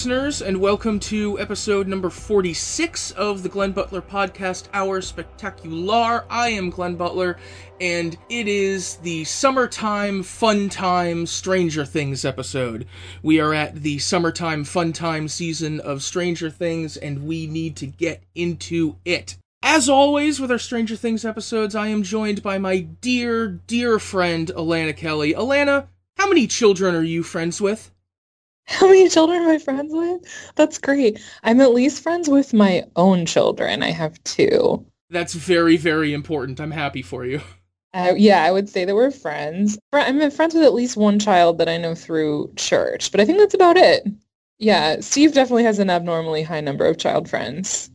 Listeners, and welcome to episode number 46 of the Glenn Butler Podcast Hour Spectacular. I am Glenn Butler, and it is the summertime fun time Stranger Things episode. We are at the summertime fun time season of Stranger Things, and we need to get into it. As always, with our Stranger Things episodes, I am joined by my dear, dear friend, Alanna Kelly. Alanna, how many children are you friends with? How many children am I friends with? That's great. I'm at least friends with my own children. I have two. That's very, very important. I'm happy for you. Uh, yeah, I would say that we're friends. I'm friends with at least one child that I know through church, but I think that's about it. Yeah, Steve definitely has an abnormally high number of child friends.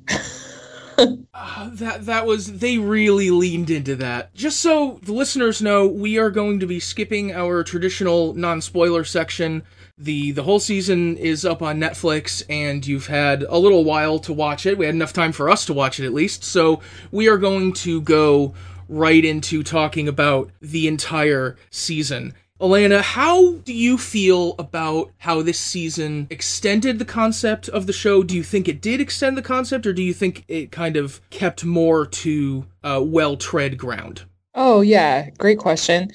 uh, that that was they really leaned into that. Just so the listeners know, we are going to be skipping our traditional non-spoiler section the the whole season is up on Netflix and you've had a little while to watch it. We had enough time for us to watch it at least. So we are going to go right into talking about the entire season. Alanna, how do you feel about how this season extended the concept of the show? Do you think it did extend the concept, or do you think it kind of kept more to uh, well tread ground? Oh, yeah. Great question.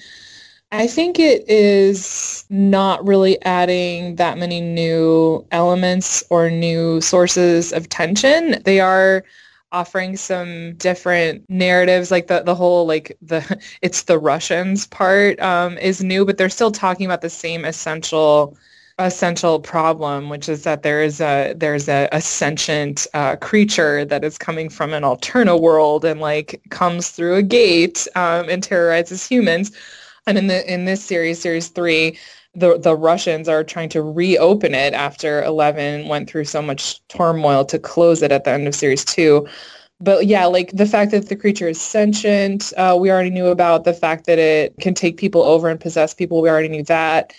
I think it is not really adding that many new elements or new sources of tension. They are offering some different narratives like the the whole like the it's the Russians part um, is new but they're still talking about the same essential essential problem which is that there is a there's a, a sentient uh, creature that is coming from an alternate world and like comes through a gate um, and terrorizes humans and in the in this series, series three, the the Russians are trying to reopen it after Eleven went through so much turmoil to close it at the end of series two. But yeah, like the fact that the creature is sentient, uh, we already knew about. The fact that it can take people over and possess people, we already knew that.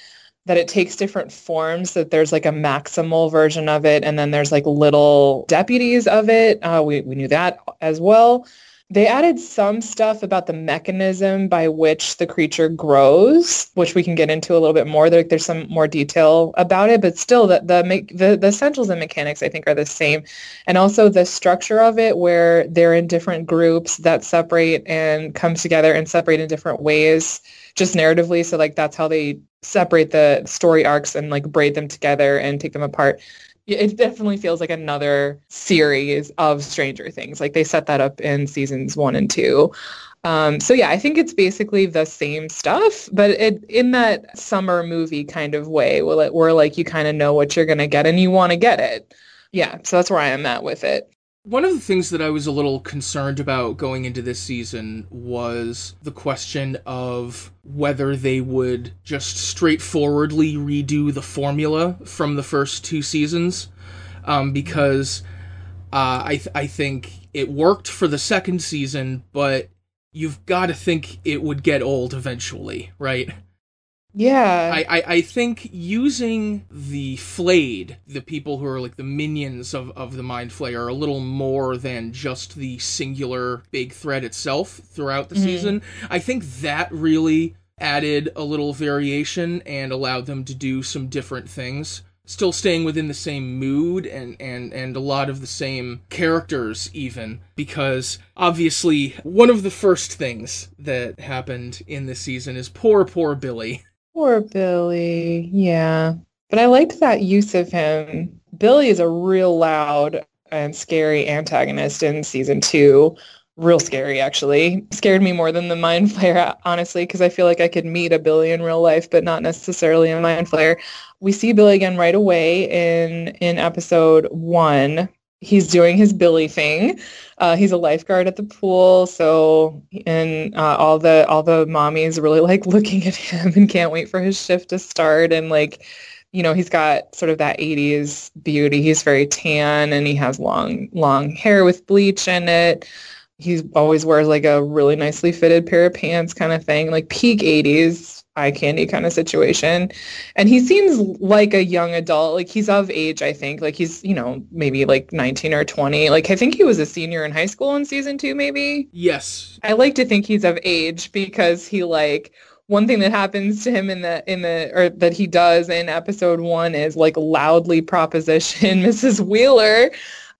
That it takes different forms. That there's like a maximal version of it, and then there's like little deputies of it. Uh, we we knew that as well. They added some stuff about the mechanism by which the creature grows, which we can get into a little bit more. There, there's some more detail about it, but still, the, the the the essentials and mechanics I think are the same, and also the structure of it, where they're in different groups that separate and come together and separate in different ways, just narratively. So like that's how they separate the story arcs and like braid them together and take them apart it definitely feels like another series of Stranger Things. Like they set that up in seasons one and two. Um, so yeah, I think it's basically the same stuff, but it in that summer movie kind of way, it where like you kind of know what you're gonna get and you want to get it. Yeah, so that's where I am at with it. One of the things that I was a little concerned about going into this season was the question of whether they would just straightforwardly redo the formula from the first two seasons, um, because uh, I th- I think it worked for the second season, but you've got to think it would get old eventually, right? Yeah. I, I, I think using the flayed, the people who are like the minions of, of the Mind Flayer, are a little more than just the singular big threat itself throughout the mm-hmm. season, I think that really added a little variation and allowed them to do some different things. Still staying within the same mood and, and, and a lot of the same characters, even, because obviously one of the first things that happened in this season is poor, poor Billy. Poor Billy. Yeah. But I liked that use of him. Billy is a real loud and scary antagonist in season two. real scary actually. Scared me more than the mind flayer honestly because I feel like I could meet a Billy in real life but not necessarily a mind flayer. We see Billy again right away in in episode 1. He's doing his Billy thing. Uh, he's a lifeguard at the pool, so and uh, all the all the mommies really like looking at him and can't wait for his shift to start and like you know, he's got sort of that 80s beauty. He's very tan and he has long, long hair with bleach in it. He always wears like a really nicely fitted pair of pants kind of thing, like peak 80s eye candy kind of situation. And he seems like a young adult. Like he's of age, I think. Like he's, you know, maybe like 19 or 20. Like I think he was a senior in high school in season two, maybe. Yes. I like to think he's of age because he like one thing that happens to him in the in the or that he does in episode one is like loudly proposition Mrs. Wheeler.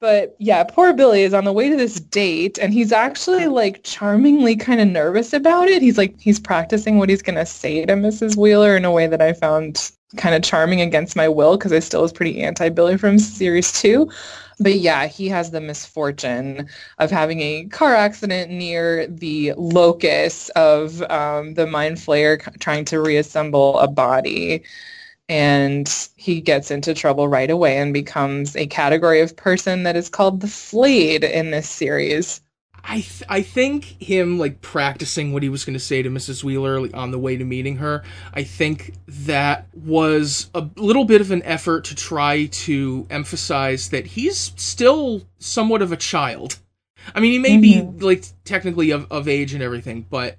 But yeah, poor Billy is on the way to this date and he's actually like charmingly kind of nervous about it. He's like he's practicing what he's going to say to Mrs. Wheeler in a way that I found kind of charming against my will because I still was pretty anti-Billy from series 2 but yeah, he has the misfortune of having a car accident near the locus of um, the mind flayer trying to reassemble a body. And he gets into trouble right away and becomes a category of person that is called the flayed in this series. I th- I think him like practicing what he was going to say to Mrs. Wheeler like, on the way to meeting her. I think that was a little bit of an effort to try to emphasize that he's still somewhat of a child. I mean, he may mm-hmm. be like technically of, of age and everything, but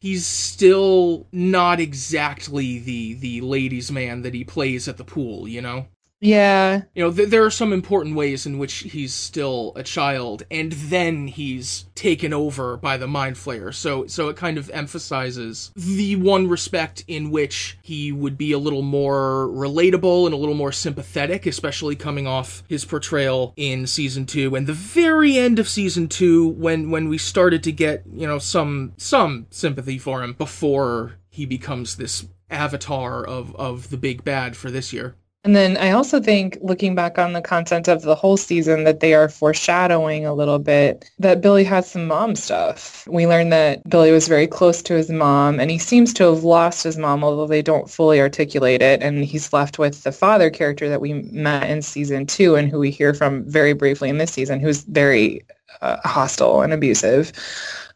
he's still not exactly the the ladies' man that he plays at the pool. You know. Yeah. You know, th- there are some important ways in which he's still a child, and then he's taken over by the Mind Flayer. So, so it kind of emphasizes the one respect in which he would be a little more relatable and a little more sympathetic, especially coming off his portrayal in season two and the very end of season two, when when we started to get you know some some sympathy for him before he becomes this avatar of of the big bad for this year. And then I also think looking back on the content of the whole season that they are foreshadowing a little bit that Billy has some mom stuff. We learned that Billy was very close to his mom and he seems to have lost his mom, although they don't fully articulate it. And he's left with the father character that we met in season two and who we hear from very briefly in this season, who's very uh, hostile and abusive.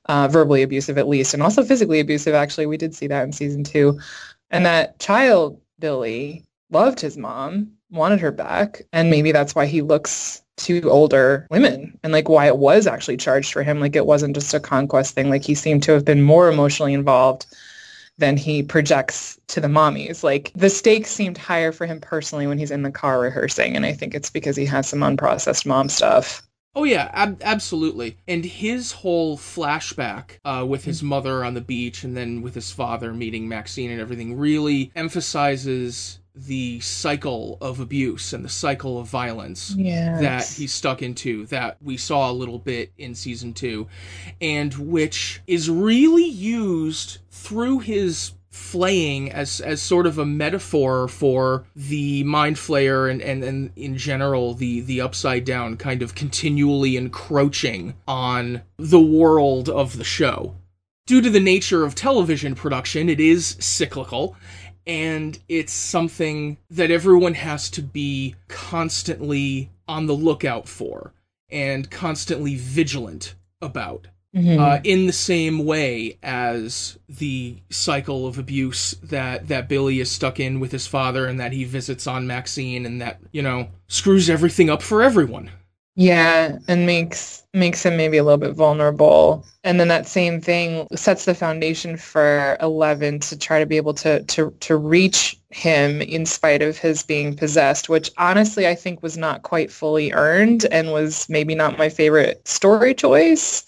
Uh, verbally abusive at least, and also physically abusive. Actually, we did see that in season two. And that child, Billy, loved his mom, wanted her back, and maybe that's why he looks to older women and like why it was actually charged for him. Like it wasn't just a conquest thing. Like he seemed to have been more emotionally involved than he projects to the mommies. Like the stakes seemed higher for him personally when he's in the car rehearsing. And I think it's because he has some unprocessed mom stuff. Oh yeah, ab- absolutely. And his whole flashback uh, with his mother on the beach and then with his father meeting Maxine and everything really emphasizes the cycle of abuse and the cycle of violence yes. that he's stuck into that we saw a little bit in season two and which is really used through his flaying as as sort of a metaphor for the mind flayer and, and, and in general the the upside down kind of continually encroaching on the world of the show due to the nature of television production it is cyclical and it's something that everyone has to be constantly on the lookout for and constantly vigilant about. Mm-hmm. Uh, in the same way as the cycle of abuse that that Billy is stuck in with his father, and that he visits on Maxine, and that you know screws everything up for everyone. Yeah, and makes makes him maybe a little bit vulnerable. And then that same thing sets the foundation for Eleven to try to be able to to to reach him in spite of his being possessed, which honestly I think was not quite fully earned and was maybe not my favorite story choice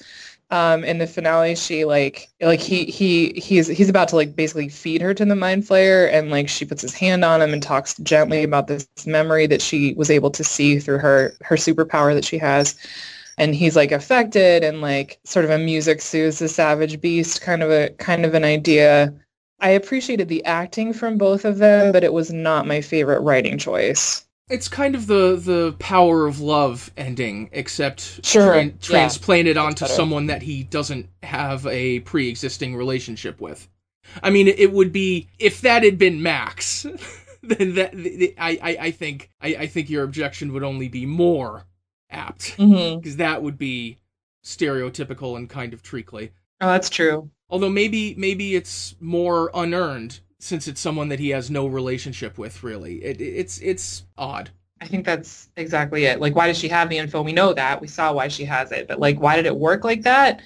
um in the finale she like like he he he's he's about to like basically feed her to the mind flayer and like she puts his hand on him and talks gently about this memory that she was able to see through her her superpower that she has. And he's like affected and like sort of a music soothes the savage beast kind of a kind of an idea. I appreciated the acting from both of them but it was not my favorite writing choice It's kind of the the power of love ending, except Sure, tran- yeah. transplanted onto better. someone that he doesn't have a pre-existing relationship with. I mean, it would be if that had been Max, then that I I, I think I, I think your objection would only be more apt mm-hmm. because that would be stereotypical and kind of treacly. Oh, that's true. Although maybe maybe it's more unearned since it's someone that he has no relationship with. Really, it, it's it's odd. I think that's exactly it. Like, why does she have the info? We know that. We saw why she has it. But, like, why did it work like that?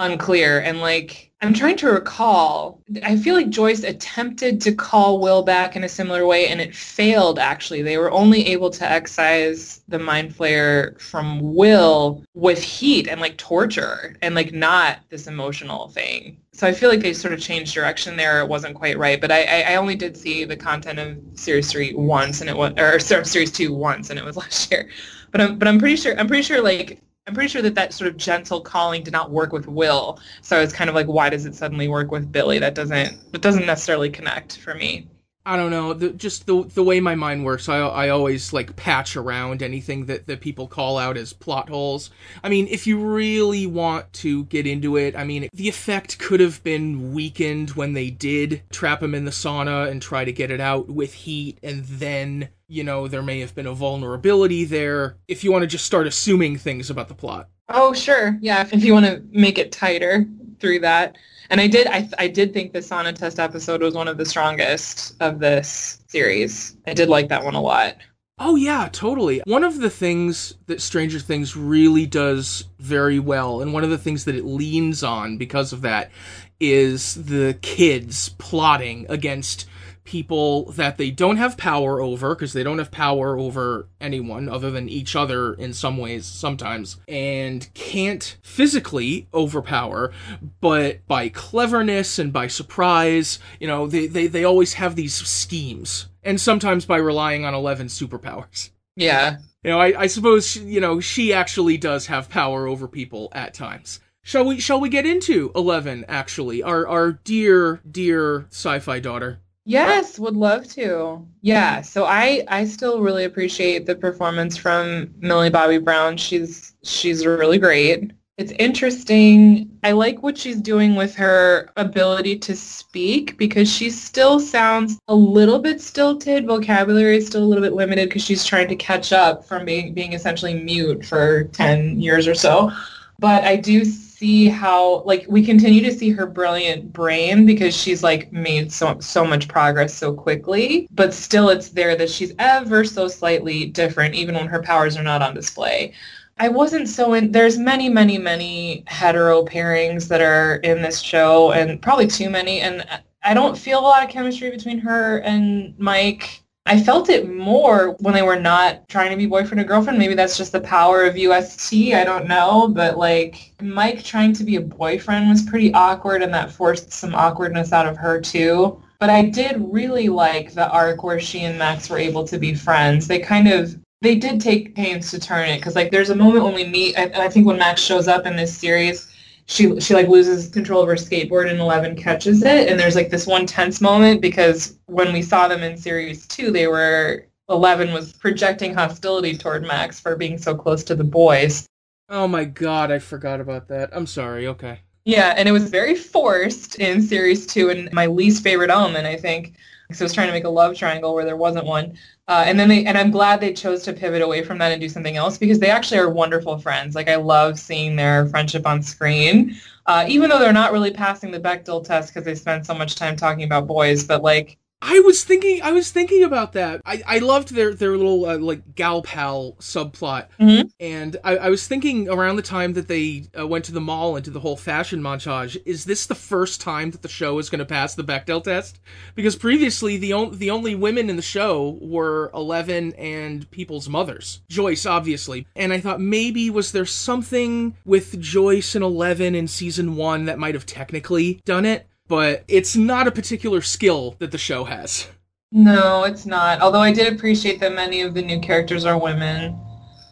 Unclear. And, like, I'm trying to recall. I feel like Joyce attempted to call Will back in a similar way, and it failed, actually. They were only able to excise the Mind Flayer from Will with heat and, like, torture and, like, not this emotional thing. So I feel like they sort of changed direction there. It wasn't quite right, but I, I, only did see the content of Series Three once, and it was or sorry, Series Two once, and it was last year. But I'm but I'm pretty sure I'm pretty sure like I'm pretty sure that that sort of gentle calling did not work with Will. So I was kind of like, why does it suddenly work with Billy? That doesn't that doesn't necessarily connect for me. I don't know. The, just the the way my mind works, I I always like patch around anything that that people call out as plot holes. I mean, if you really want to get into it, I mean, the effect could have been weakened when they did trap him in the sauna and try to get it out with heat, and then you know there may have been a vulnerability there. If you want to just start assuming things about the plot. Oh sure, yeah. If you want to make it tighter through that, and I did I I did think the sauna test episode was one of the strongest of this series. I did like that one a lot. Oh yeah, totally. One of the things that Stranger Things really does very well, and one of the things that it leans on because of that, is the kids plotting against people that they don't have power over because they don't have power over anyone other than each other in some ways sometimes and can't physically overpower but by cleverness and by surprise you know they, they, they always have these schemes and sometimes by relying on 11 superpowers. Yeah. you know i, I suppose you know she actually does have power over people at times. Shall we shall we get into 11 actually? Our our dear dear sci-fi daughter Yes, would love to. Yeah, so I I still really appreciate the performance from Millie Bobby Brown. She's she's really great. It's interesting. I like what she's doing with her ability to speak because she still sounds a little bit stilted. Vocabulary is still a little bit limited because she's trying to catch up from being being essentially mute for 10 years or so. But I do see how like we continue to see her brilliant brain because she's like made so so much progress so quickly but still it's there that she's ever so slightly different even when her powers are not on display. I wasn't so in there's many many many hetero pairings that are in this show and probably too many and i don't feel a lot of chemistry between her and mike I felt it more when they were not trying to be boyfriend or girlfriend. Maybe that's just the power of UST. I don't know. But like Mike trying to be a boyfriend was pretty awkward and that forced some awkwardness out of her too. But I did really like the arc where she and Max were able to be friends. They kind of they did take pains to turn it because like there's a moment when we meet and I think when Max shows up in this series she she like loses control of her skateboard and Eleven catches it and there's like this one tense moment because when we saw them in series two they were Eleven was projecting hostility toward Max for being so close to the boys. Oh my god, I forgot about that. I'm sorry. Okay. Yeah, and it was very forced in series two and my least favorite element, I think. Because I was trying to make a love triangle where there wasn't one. Uh, and then they and I'm glad they chose to pivot away from that and do something else because they actually are wonderful friends. Like I love seeing their friendship on screen, uh, even though they're not really passing the Bechdel test because they spend so much time talking about boys. But like, I was thinking, I was thinking about that. I, I loved their their little uh, like gal pal subplot, Mhm. and I, I was thinking around the time that they uh, went to the mall and did the whole fashion montage. Is this the first time that the show is going to pass the Bechdel test? Because previously the on, the only women in the show were Eleven and people's mothers, Joyce obviously, and I thought maybe was there something with Joyce and Eleven in season one that might have technically done it. But it's not a particular skill that the show has. no, it's not. Although I did appreciate that many of the new characters are women.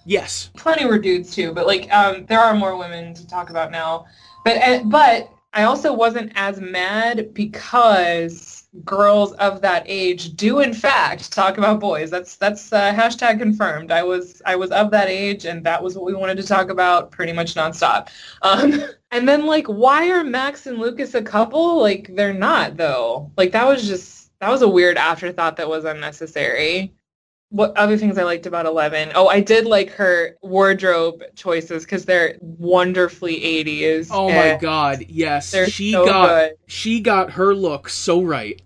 Yes. plenty were dudes too, but like um, there are more women to talk about now. But uh, but I also wasn't as mad because girls of that age do in fact talk about boys. That's that's uh, hashtag confirmed. I was I was of that age, and that was what we wanted to talk about pretty much nonstop. Um, and then like, why are Max and Lucas a couple? Like they're not though. Like that was just that was a weird afterthought that was unnecessary what other things I liked about Eleven? Oh, I did like her wardrobe choices because they're wonderfully 80s. Oh my god, yes. She so got good. she got her look so right.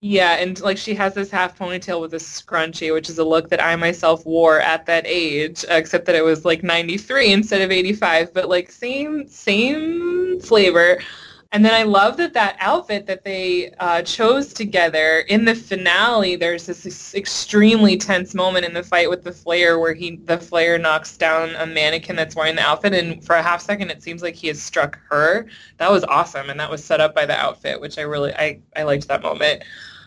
Yeah, and like she has this half ponytail with a scrunchie, which is a look that I myself wore at that age, except that it was like 93 instead of 85, but like same same flavor. And then I love that that outfit that they uh, chose together in the finale. There's this extremely tense moment in the fight with the Flayer where he the Flayer knocks down a mannequin that's wearing the outfit, and for a half second it seems like he has struck her. That was awesome, and that was set up by the outfit, which I really I I liked that moment.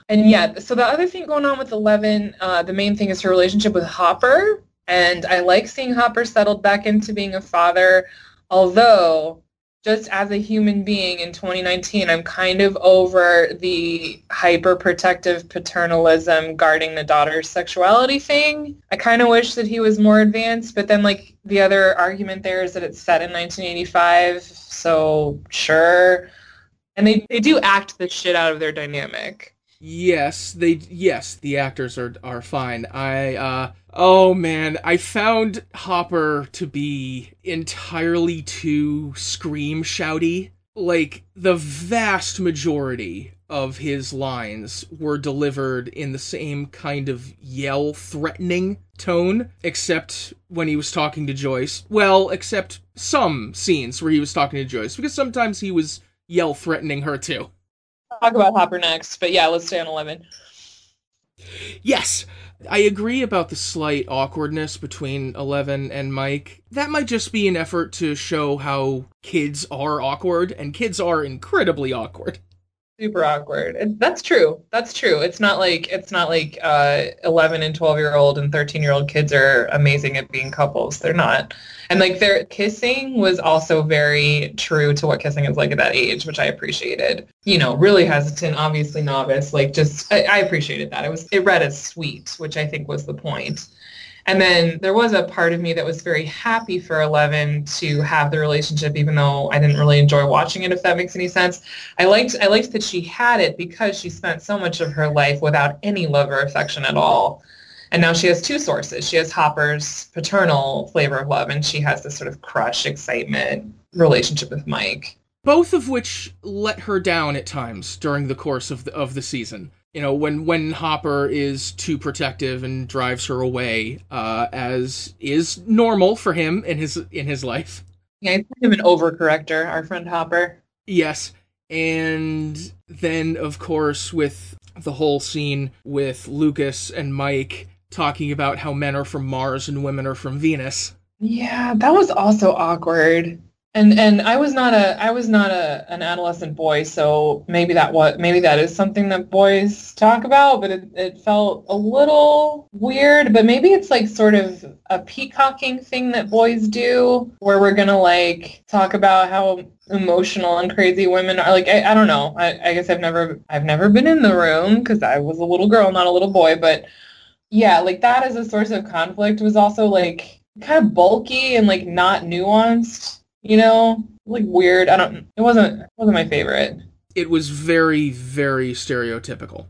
And yeah, so the other thing going on with Eleven, uh, the main thing is her relationship with Hopper, and I like seeing Hopper settled back into being a father, although just as a human being in 2019, I'm kind of over the hyper protective paternalism guarding the daughter's sexuality thing. I kind of wish that he was more advanced, but then like the other argument there is that it's set in 1985, so sure. And they, they do act the shit out of their dynamic. Yes, they yes, the actors are are fine. I uh oh man, I found Hopper to be entirely too scream shouty. Like the vast majority of his lines were delivered in the same kind of yell threatening tone except when he was talking to Joyce. Well, except some scenes where he was talking to Joyce because sometimes he was yell threatening her too talk about mm-hmm. Hopper next, but yeah, let's stay on 11. Yes, I agree about the slight awkwardness between Eleven and Mike. That might just be an effort to show how kids are awkward, and kids are incredibly awkward super awkward. That's true. That's true. It's not like it's not like uh, 11 and 12 year old and 13 year old kids are amazing at being couples. They're not. And like their kissing was also very true to what kissing is like at that age, which I appreciated. You know, really hesitant, obviously novice. Like just I, I appreciated that. It was it read as sweet, which I think was the point. And then there was a part of me that was very happy for Eleven to have the relationship, even though I didn't really enjoy watching it, if that makes any sense. I liked I liked that she had it because she spent so much of her life without any love or affection at all. And now she has two sources. She has Hopper's paternal flavor of love, and she has this sort of crush, excitement relationship with Mike. Both of which let her down at times during the course of the, of the season you know when when Hopper is too protective and drives her away, uh, as is normal for him in his in his life. Yeah, he's kind of an overcorrector, our friend Hopper. Yes, and then of course with the whole scene with Lucas and Mike talking about how men are from Mars and women are from Venus. Yeah, that was also awkward and and I was not a I was not a an adolescent boy, so maybe that what maybe that is something that boys talk about, but it, it felt a little weird. But maybe it's like sort of a peacocking thing that boys do, where we're gonna like talk about how emotional and crazy women are. Like I, I don't know. I, I guess I've never I've never been in the room because I was a little girl, not a little boy. But yeah, like that as a source of conflict was also like kind of bulky and like not nuanced you know, like weird. I don't. It wasn't. It wasn't my favorite. It was very, very stereotypical.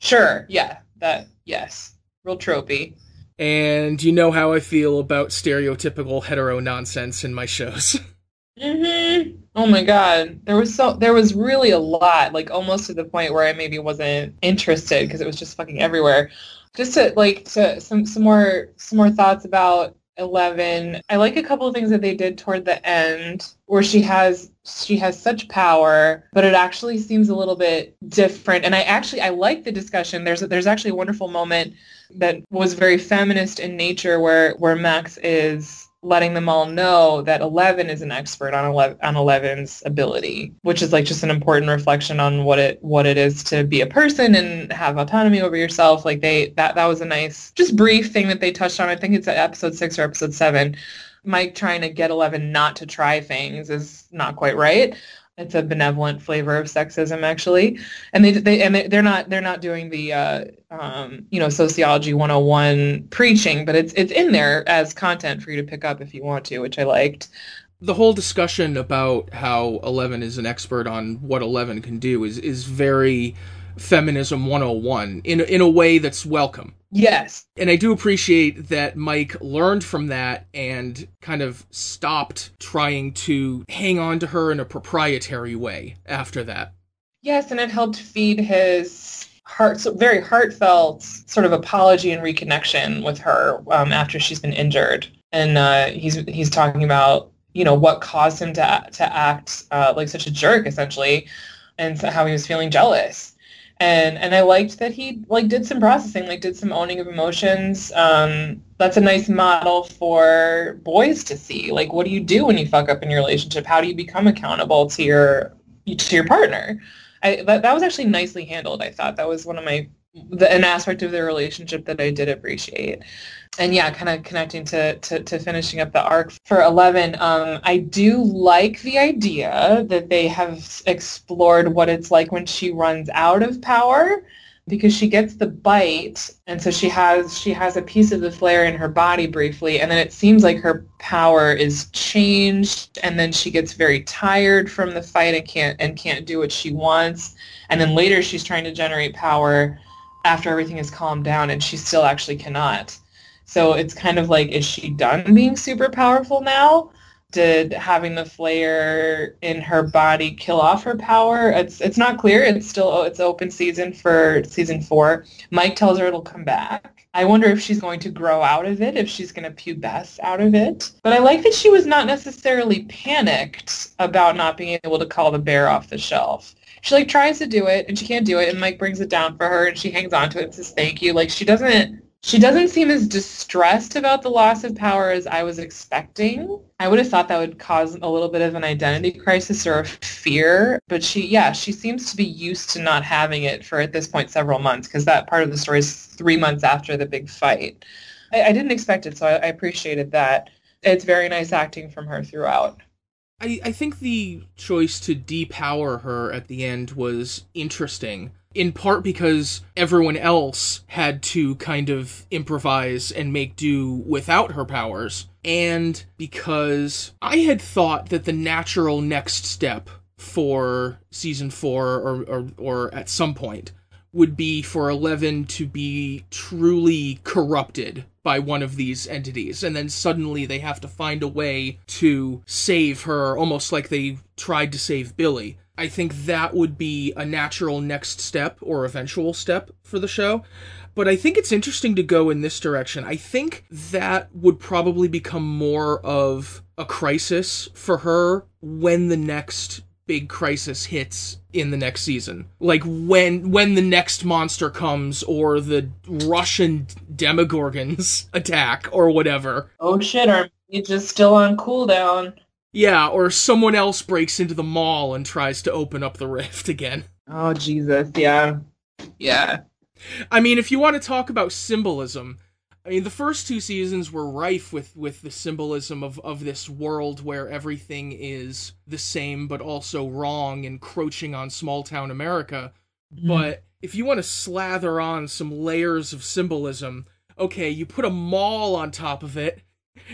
Sure. Yeah. That. Yes. Real tropey. And you know how I feel about stereotypical hetero nonsense in my shows. Mm-hmm. Oh my god. There was so there was really a lot, like almost to the point where I maybe wasn't interested because it was just fucking everywhere. Just to like to some some more some more thoughts about 11 i like a couple of things that they did toward the end where she has she has such power but it actually seems a little bit different. And i actually i like the discussion. There's there's actually a wonderful moment that was very feminist in nature where where max is letting them all know that 11 is an expert on 11 on 11's ability which is like just an important reflection on what it what it is to be a person and have autonomy over yourself. Like they that that was a nice just brief thing that they touched on. I think it's at episode 6 or episode 7 mike trying to get 11 not to try things is not quite right it's a benevolent flavor of sexism actually. And they they and they, are not they're not doing the uh, um, you know sociology 101 preaching but it's it's in there as content for you to pick up if you want to which i liked. The whole discussion about how 11 is an expert on what 11 can do is is very feminism 101 in in a way that's welcome Yes. And I do appreciate that Mike learned from that and kind of stopped trying to hang on to her in a proprietary way after that. Yes, and it helped feed his heart, very heartfelt sort of apology and reconnection with her um, after she's been injured. And uh, he's he's talking about you know what caused him to to act uh, like such a jerk essentially, and how he was feeling jealous and and I liked that he like did some processing, like did some owning of emotions. Um, that's a nice model for boys to see. Like, what do you do when you fuck up in your relationship? How do you become accountable to your to your partner? I that, that was actually nicely handled. I thought that was one of my the, an aspect of their relationship that I did appreciate and yeah, kind of connecting to, to, to, finishing up the arc for 11, um, I do like the idea that they have explored what it's like when she runs out of power because she gets the bite and so she has she has a piece of the Flayer in her body briefly and then it seems like her power is changed and then she gets very tired from the fight and can't and can't do what she wants and then later she's trying to generate power after everything is calmed down and she still actually cannot so it's kind of like, is she done being super powerful now? Did having the Flayer in her body kill off her power? It's it's not clear. It's still oh, it's open season for season four. Mike tells her it'll come back. I wonder if she's going to grow out of it, if she's going to pubesce out of it. But I like that she was not necessarily panicked about not being able to call the bear off the shelf she like tries to do it and she can't do it and Mike brings it down for her and she hangs on to it and says thank you. Like she doesn't she doesn't seem as distressed about the loss of power as I was expecting. I would have thought that would cause a little bit of an identity crisis or a fear, but she, yeah, she seems to be used to not having it for at this point several months because that part of the story is three months after the big fight. I, I didn't expect it, so I, I appreciated that. It's very nice acting from her throughout. I, I think the choice to depower her at the end was interesting in part because everyone else had to kind of improvise and make do without her powers, and because I had thought that the natural next step for season four or, or, or at some point would be for Eleven to be truly corrupted by one of these entities, and then suddenly they have to find a way to save her, almost like they tried to save Billy. I think that would be a natural next step or eventual step for the show. But I think it's interesting to go in this direction. I think that would probably become more of a crisis for her when the next big crisis hits in the next season. Like when when the next monster comes or the Russian demogorgons attack or whatever. Oh shit, are you just still on cooldown? Yeah, or someone else breaks into the mall and tries to open up the rift again. Oh, Jesus, yeah. Yeah. I mean, if you want to talk about symbolism, I mean, the first two seasons were rife with, with the symbolism of, of this world where everything is the same but also wrong, encroaching on small town America. Mm. But if you want to slather on some layers of symbolism, okay, you put a mall on top of it,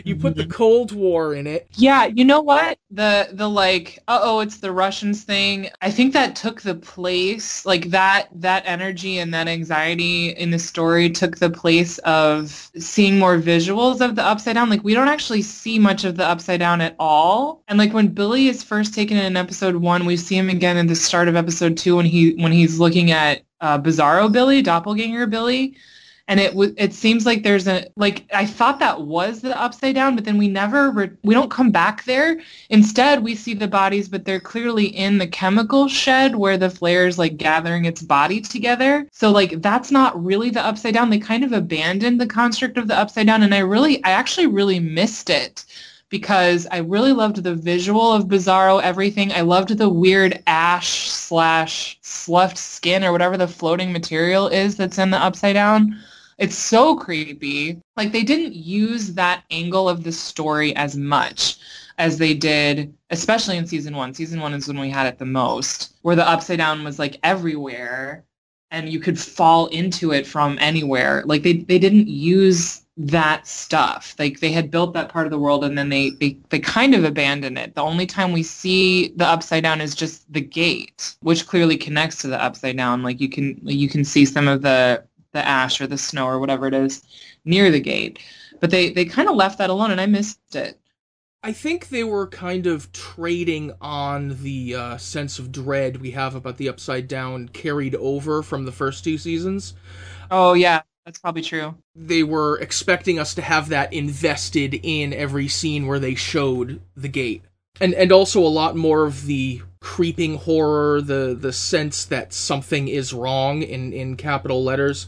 you put the mm-hmm. Cold War in it. Yeah, you know what? The the like, uh oh, it's the Russians thing. I think that took the place, like that that energy and that anxiety in the story took the place of seeing more visuals of the upside down. Like we don't actually see much of the upside down at all. And like when Billy is first taken in episode one, we see him again in the start of episode two when he when he's looking at uh, Bizarro Billy, Doppelganger Billy and it it seems like there's a like I thought that was the upside down, but then we never re- we don't come back there. Instead, we see the bodies, but they're clearly in the chemical shed where the Flayer is like gathering its body together. So like that's not really the upside down. They kind of abandoned the construct of the upside down, and I really I actually really missed it because I really loved the visual of Bizarro everything. I loved the weird ash slash sloughed skin or whatever the floating material is that's in the upside down. It's so creepy. Like they didn't use that angle of the story as much. as they did, especially in season one. Season one is when we had it the most, where the upside down was like everywhere and you could fall into it from anywhere. Like they, they didn't use that stuff. Like they had built that part of the world and then they, they, they kind of abandoned it. The only time we see the upside down is just the gate, which clearly connects to the upside down. Like you can you can see some of the the ash or the snow or whatever it is near the gate. But they, they kind of left that alone and I missed it. I think they were kind of trading on the uh, sense of dread we have about the Upside Down carried over from the first two seasons. Oh, yeah, that's probably true. They were expecting us to have that invested in every scene where they showed the gate. And, and also a lot more of the creeping horror, the, the sense that something is wrong in, in capital letters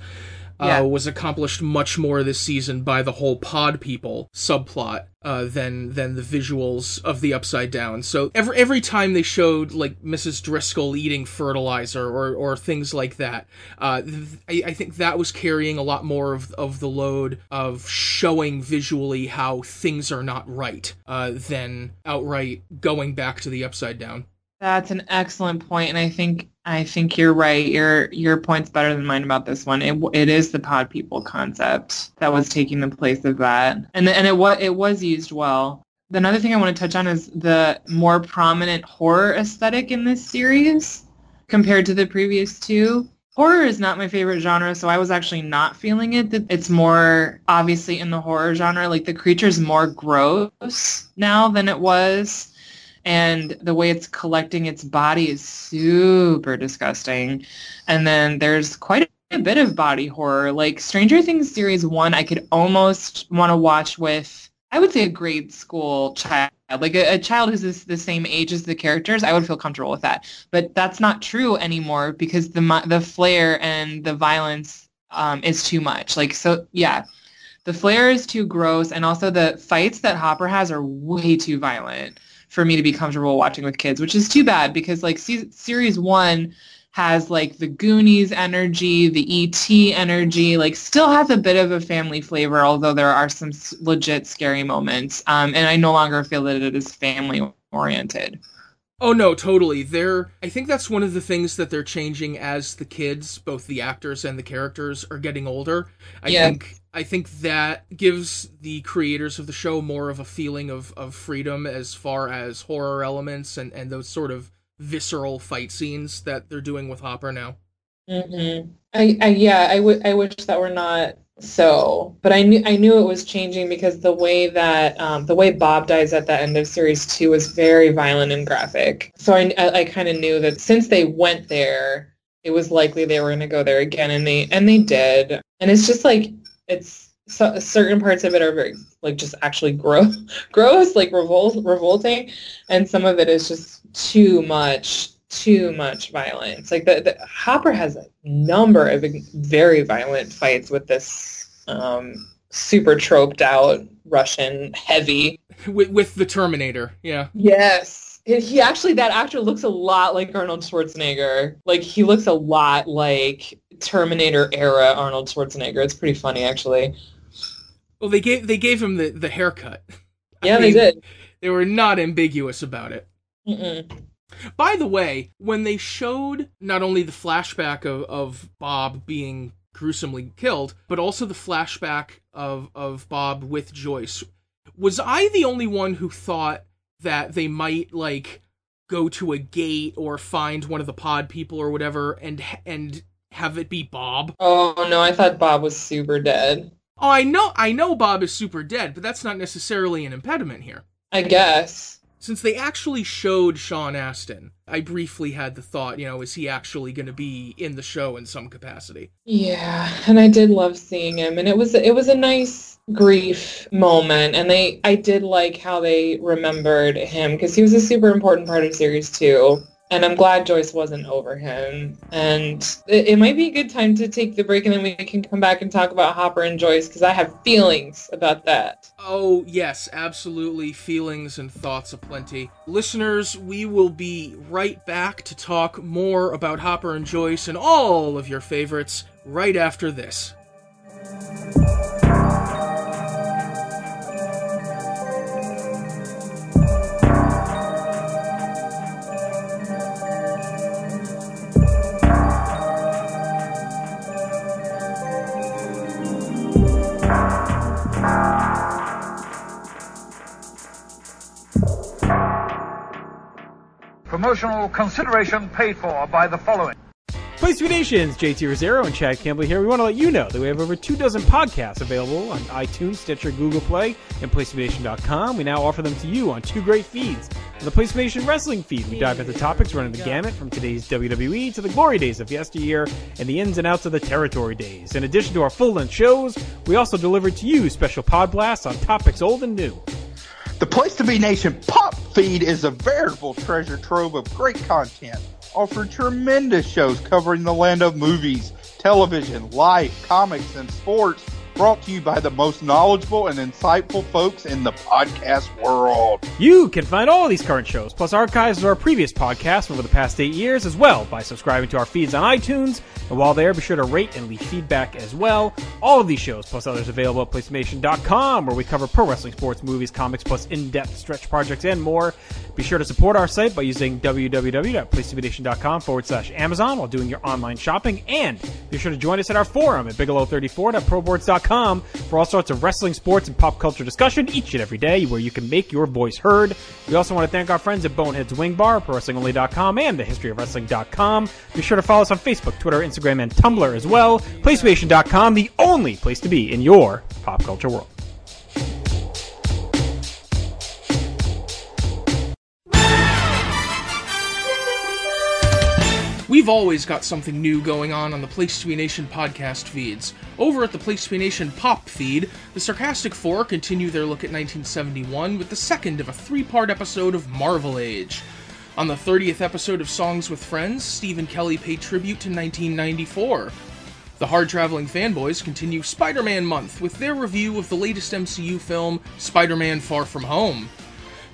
yeah. uh, was accomplished much more this season by the whole pod people subplot uh, than than the visuals of the upside down. So every every time they showed like Mrs. Driscoll eating fertilizer or or things like that, uh, I, I think that was carrying a lot more of of the load of showing visually how things are not right uh, than outright going back to the upside down. That's an excellent point, and I think I think you're right. Your your point's better than mine about this one. It it is the pod people concept that was taking the place of that, and and it was it was used well. Another thing I want to touch on is the more prominent horror aesthetic in this series compared to the previous two. Horror is not my favorite genre, so I was actually not feeling it. It's more obviously in the horror genre. Like the creature's more gross now than it was and the way it's collecting its body is super disgusting. And then there's quite a bit of body horror. Like Stranger Things series one, I could almost want to watch with, I would say, a grade school child. Like a, a child who's this, the same age as the characters, I would feel comfortable with that. But that's not true anymore because the the Flayer and the violence um, is too much. Like so, yeah, the Flayer is too gross, and also the fights that Hopper has are way too violent for me to be comfortable watching with kids, which is too bad because like se- series one has like the Goonies energy, the ET energy, like still has a bit of a family flavor, although there are some legit scary moments. Um, and I no longer feel that it is family oriented. Oh no, totally. They're I think that's one of the things that they're changing as the kids, both the actors and the characters are getting older. I yeah. think I think that gives the creators of the show more of a feeling of, of freedom as far as horror elements and, and those sort of visceral fight scenes that they're doing with Hopper now. Mm-hmm. I, I yeah, I, w- I wish that were not so, but I knew I knew it was changing because the way that um, the way Bob dies at the end of series two was very violent and graphic. So I I, I kind of knew that since they went there, it was likely they were going to go there again, and they and they did. And it's just like it's so, certain parts of it are very like just actually gross, gross, like revolt, revolting, and some of it is just too much, too much violence. Like the, the Hopper has a number of very violent fights with this um, super troped out Russian heavy with, with the Terminator. Yeah. Yes. He actually, that actor looks a lot like Arnold Schwarzenegger. Like he looks a lot like Terminator era Arnold Schwarzenegger. It's pretty funny, actually. Well, they gave they gave him the the haircut. Yeah, I mean, they did. They were not ambiguous about it. Mm-mm. By the way, when they showed not only the flashback of, of Bob being gruesomely killed, but also the flashback of, of Bob with Joyce, was I the only one who thought that they might like go to a gate or find one of the pod people or whatever and and have it be Bob. Oh no, I thought Bob was super dead. Oh, I know, I know Bob is super dead, but that's not necessarily an impediment here. I guess. Since they actually showed Sean Astin, I briefly had the thought, you know, is he actually going to be in the show in some capacity? Yeah, and I did love seeing him, and it was it was a nice grief moment, and they I did like how they remembered him because he was a super important part of series two and I'm glad Joyce wasn't over him. And it, it, might be a good time to take the break, and then we can come back and talk about Hopper and Joyce because I have feelings about that. Oh yes, absolutely, feelings and thoughts aplenty. Listeners, we will be right back to talk more about Hopper and Joyce and all of your favorites right after this. Promotional consideration paid for by the following. Place to be Nations, JT Rosero and Chad Campbell here. We want to let you know that we have over two dozen podcasts available on iTunes, Stitcher, Google Play, and PlaceToBeNation.com. We now offer them to you on two great feeds. The Place to be Nation Wrestling feed, we dive into topics running the gamut from today's WWE to the glory days of yesteryear and the ins and outs of the territory days. In addition to our full-length shows, we also deliver to you special pod blasts on topics old and new. The Place to Be Nation Pop feed is a veritable treasure trove of great content offering tremendous shows covering the land of movies, television, life, comics, and sports brought to you by the most knowledgeable and insightful folks in the podcast world. You can find all of these current shows, plus archives of our previous podcasts over the past eight years as well by subscribing to our feeds on iTunes. And while there, be sure to rate and leave feedback as well. All of these shows, plus others available at PlaceToBeNation.com, where we cover pro wrestling, sports, movies, comics, plus in-depth stretch projects and more. Be sure to support our site by using www.placetobenation.com forward slash Amazon while doing your online shopping. And be sure to join us at our forum at bigelow34.proboards.com for all sorts of wrestling, sports, and pop culture discussion each and every day where you can make your voice heard. We also want to thank our friends at Boneheads Wing Bar, ProWrestlingOnly.com, and TheHistoryOfWrestling.com. Be sure to follow us on Facebook, Twitter, Instagram, and Tumblr as well. PlaceToBeNation.com, the only place to be in your pop culture world. We've always got something new going on on the Place to Be Nation podcast feeds. Over at the Place to Be Nation pop feed, the Sarcastic Four continue their look at 1971 with the second of a three part episode of Marvel Age. On the 30th episode of Songs with Friends, Stephen Kelly paid tribute to 1994. The hard traveling fanboys continue Spider Man month with their review of the latest MCU film, Spider Man Far From Home.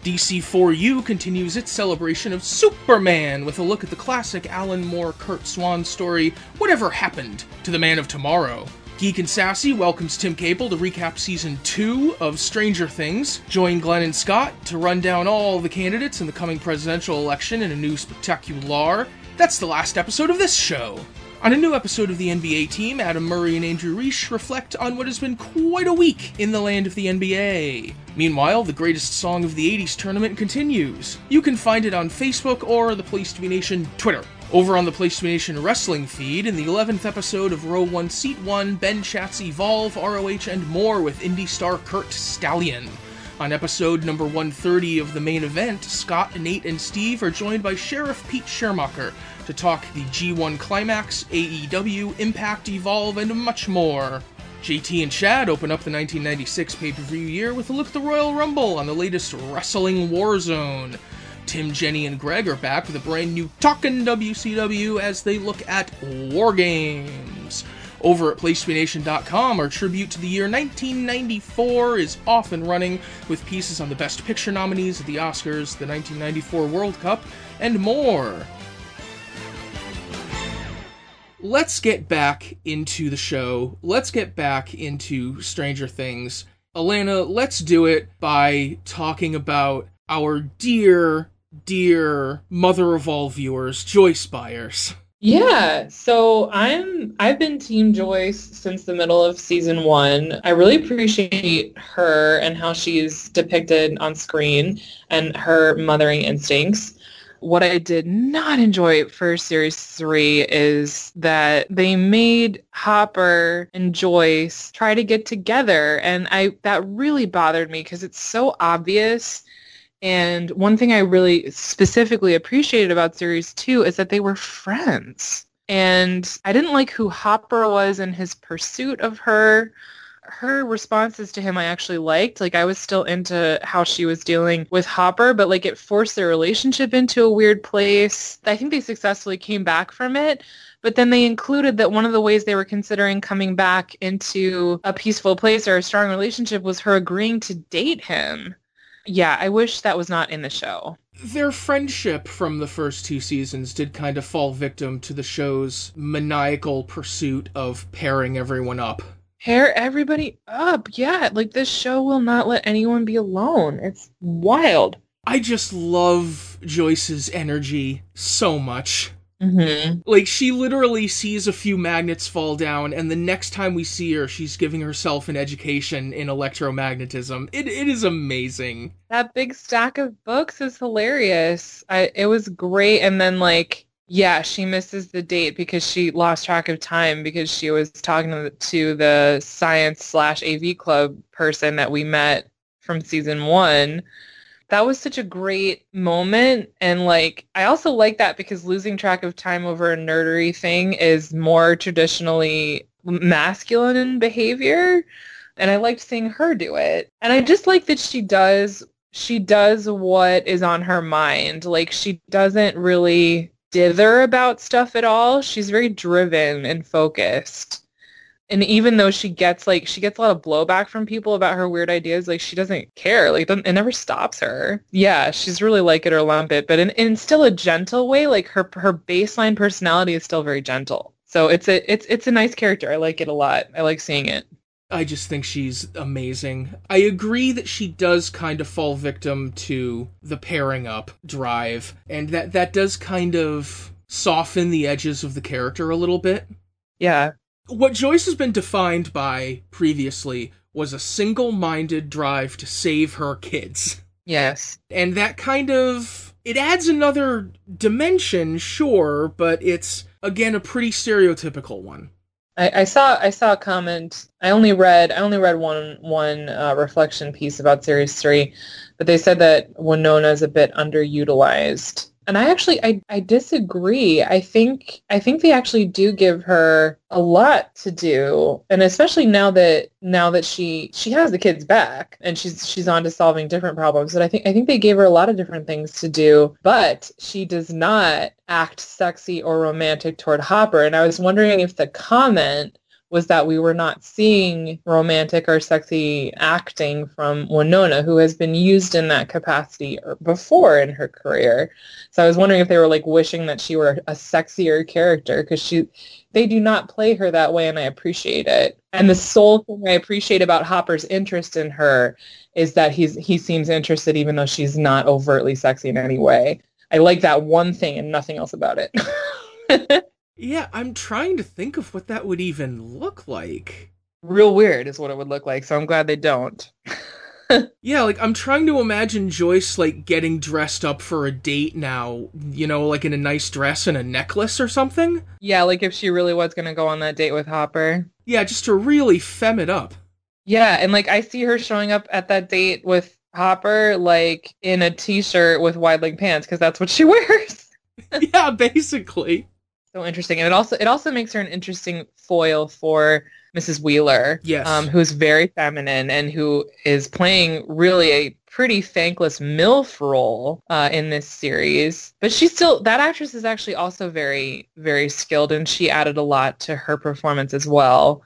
DC4U continues its celebration of Superman with a look at the classic Alan Moore Curt Swan story, Whatever Happened to the Man of Tomorrow. Geek and Sassy welcomes Tim Cable to recap season 2 of Stranger Things. Join Glenn and Scott to run down all the candidates in the coming presidential election in a new spectacular. That's the last episode of this show. On a new episode of the NBA team, Adam Murray and Andrew Reich reflect on what has been quite a week in the land of the NBA. Meanwhile, the greatest song of the 80s tournament continues. You can find it on Facebook or the Place to Be Nation Twitter. Over on the Place to Be Nation wrestling feed, in the 11th episode of Row 1 Seat 1, Ben Schatz Evolve, ROH, and more with indie star Curt Stallion. On episode number 130 of the main event, Scott, Nate, and Steve are joined by Sheriff Pete Schermacher to talk the G1 Climax, AEW, Impact, Evolve, and much more. JT and Chad open up the 1996 pay per view year with a look at the Royal Rumble on the latest Wrestling Warzone. Tim, Jenny, and Greg are back with a brand new Talkin' WCW as they look at War Games. Over at PlaceToBeNation.com, our tribute to the year 1994 is off and running with pieces on the Best Picture nominees at the Oscars, the 1994 World Cup, and more. Let's get back into the show. Let's get back into Stranger Things. Alanna, let's do it by talking about our dear, dear mother of all viewers, Joyce Byers. Yeah, so I'm I've been team Joyce since the middle of season 1. I really appreciate her and how she's depicted on screen and her mothering instincts. What I did not enjoy for series three is that they made Hopper and Joyce try to get together. And I that really bothered me because it's so obvious. And one thing I really specifically appreciated about series two is that they were friends. And I didn't like who Hopper was in his pursuit of her her responses to him I actually liked. Like I was still into how she was dealing with Hopper, but like it forced their relationship into a weird place. I think they successfully came back from it. But then they included that one of the ways they were considering coming back into a peaceful place or a strong relationship was her agreeing to date him. Yeah, I wish that was not in the show. Their friendship from the first two seasons did kind of fall victim to the show's maniacal pursuit of pairing everyone up pair everybody up. Yeah, like this show will not let anyone be alone. It's wild. I just love Joyce's energy so much. Mm-hmm. Like she literally sees a few magnets fall down, and the next time we see her, she's giving herself an education in electromagnetism. It it is amazing. That big stack of books is hilarious. I it was great, and then like yeah, she misses the date because she lost track of time because she was talking to the, science slash AV club person that we met from season one. That was such a great moment. And like, I also like that because losing track of time over a nerdery thing is more traditionally masculine in behavior. And I liked seeing her do it. And I just like that she does she does what is on her mind. Like she doesn't really dither about stuff at all. She's very driven and focused. And even though she gets like she gets a lot of blowback from people about her weird ideas, like she doesn't care. Like it never stops her. Yeah, she's really like it or lump it, but in, in still a gentle way. Like her her baseline personality is still very gentle. So it's a it's it's a nice character. I like it a lot. I like seeing it. I just think she's amazing. I agree that she does kind of fall victim to the pairing up drive, and that that does kind of soften the edges of the character a little bit. Yeah. What Joyce has been defined by previously was a single-minded drive to save her kids. Yes. And that kind of it adds another dimension, sure, but it's again a pretty stereotypical one. I, saw I saw a comment. I only read I only read one one uh, reflection piece about series three, but they said that Winona is a bit underutilized. And I actually I, I disagree. I think I think they actually do give her a lot to do. And especially now that now that she she has the kids back and she's she's on to solving different problems. But I think I think they gave her a lot of different things to do. But she does not act sexy or romantic toward Hopper. And I was wondering if the comment was that we were not seeing romantic or sexy acting from Winona, who has been used in that capacity before in her career. So I was wondering if they were like wishing that she were a sexier character because she, they do not play her that way, and I appreciate it. And the sole thing I appreciate about Hopper's interest in her is that he's he seems interested even though she's not overtly sexy in any way. I like that one thing and nothing else about it. Yeah, I'm trying to think of what that would even look like. Real weird is what it would look like, so I'm glad they don't. yeah, like I'm trying to imagine Joyce like getting dressed up for a date now, you know, like in a nice dress and a necklace or something. Yeah, like if she really was going to go on that date with Hopper. Yeah, just to really fem it up. Yeah, and like I see her showing up at that date with Hopper like in a t-shirt with wide leg pants because that's what she wears. yeah, basically so interesting. And it also it also makes her an interesting foil for mrs wheeler yes. um, who's very feminine and who is playing really a pretty thankless milf role uh, in this series. But she's still that actress is actually also very very skilled and she added a lot to her performance as well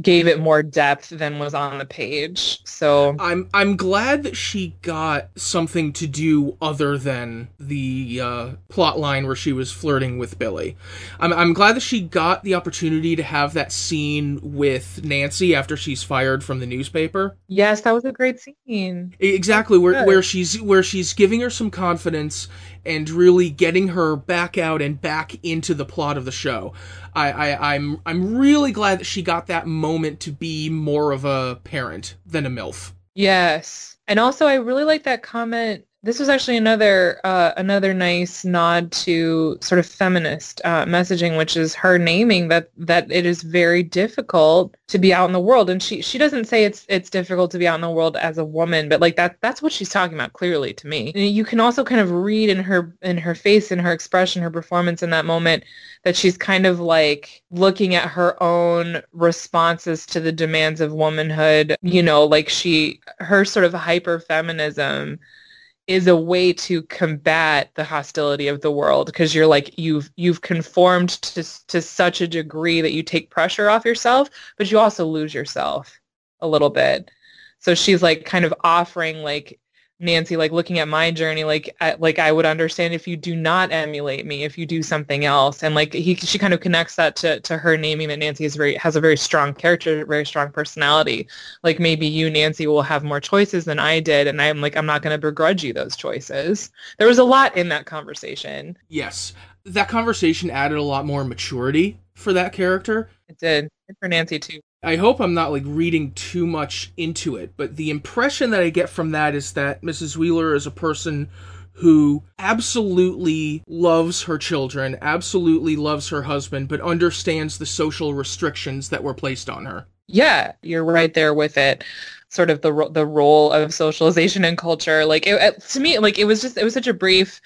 gave it more depth than was on the page. So I'm I'm glad that she got something to do other than the uh, plot line where she was flirting with Billy. I'm I'm glad that she got the opportunity to have that scene with Nancy after she's fired from the newspaper. Yes, that was a great scene. Exactly where where she's where she's giving her some confidence and really getting her back out and back into the plot of the show. I, I I'm I'm really glad that she got that moment to be more of a parent than a MILF. Yes. And also I really like that comment this was actually another uh, another nice nod to sort of feminist uh, messaging, which is her naming that that it is very difficult to be out in the world, and she she doesn't say it's it's difficult to be out in the world as a woman, but like that that's what she's talking about clearly to me. You can also kind of read in her in her face, in her expression, her performance in that moment that she's kind of like looking at her own responses to the demands of womanhood. You know, like she her sort of hyper feminism is a way to combat the hostility of the world because you're like you've you've conformed to to such a degree that you take pressure off yourself but you also lose yourself a little bit. So she's like kind of offering like Nancy, like looking at my journey, like I, like I would understand if you do not emulate me, if you do something else, and like he, she kind of connects that to, to her naming that Nancy is very has a very strong character, very strong personality. Like maybe you, Nancy, will have more choices than I did, and I'm like I'm not going to begrudge you those choices. There was a lot in that conversation. Yes, that conversation added a lot more maturity for that character. It did. And for Nancy too. I hope I'm not like reading too much into it, but the impression that I get from that is that Mrs. Wheeler is a person who absolutely loves her children, absolutely loves her husband, but understands the social restrictions that were placed on her. Yeah, you're right there with it. Sort of the the role of socialization and culture. Like it, to me, like it was just it was such a brief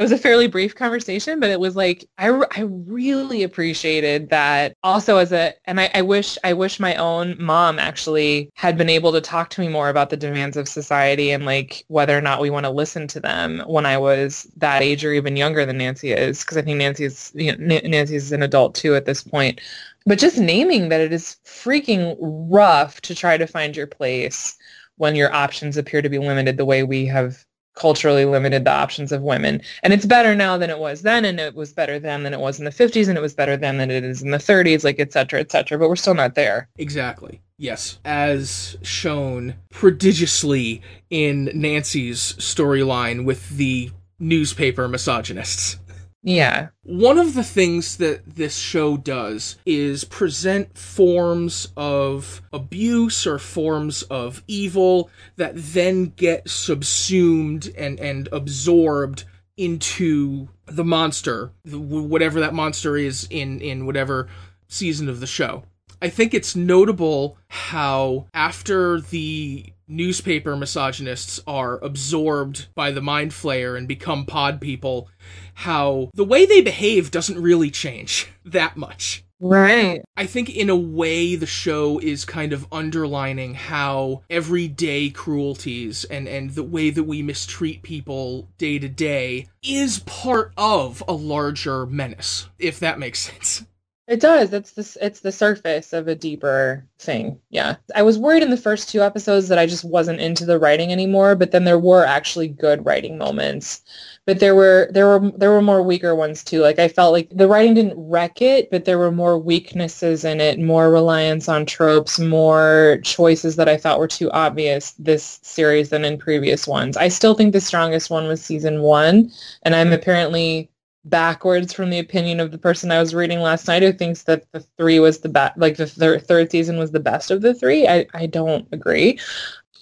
it was a fairly brief conversation, but it was like I, I really appreciated that. Also, as a and I, I wish I wish my own mom actually had been able to talk to me more about the demands of society and like whether or not we want to listen to them when I was that age or even younger than Nancy is, because I think Nancy is you know, Nancy is an adult too at this point. But just naming that it is freaking rough to try to find your place when your options appear to be limited the way we have culturally limited the options of women. And it's better now than it was then, and it was better then than it was in the 50s, and it was better then than it is in the 30s, like et cetera, et cetera. But we're still not there. Exactly. Yes. As shown prodigiously in Nancy's storyline with the newspaper misogynists. Yeah. One of the things that this show does is present forms of abuse or forms of evil that then get subsumed and, and absorbed into the monster, whatever that monster is in, in whatever season of the show. I think it's notable how after the newspaper misogynists are absorbed by the mind flayer and become pod people, how the way they behave doesn't really change that much. Right. I think in a way the show is kind of underlining how everyday cruelties and, and the way that we mistreat people day to day is part of a larger menace, if that makes sense. It does. It's the it's the surface of a deeper thing. Yeah. I was worried in the first two episodes that I just wasn't into the writing anymore, but then there were actually good writing moments. But there were there were there were more weaker ones too. Like I felt like the writing didn't wreck it, but there were more weaknesses in it, more reliance on tropes, more choices that I thought were too obvious this series than in previous ones. I still think the strongest one was season 1, and I'm apparently backwards from the opinion of the person I was reading last night who thinks that the three was the best, like the thir- third season was the best of the three. I, I don't agree.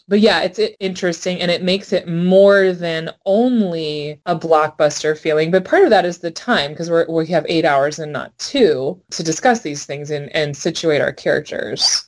But yeah, it's interesting and it makes it more than only a blockbuster feeling. But part of that is the time because we have eight hours and not two to discuss these things and, and situate our characters.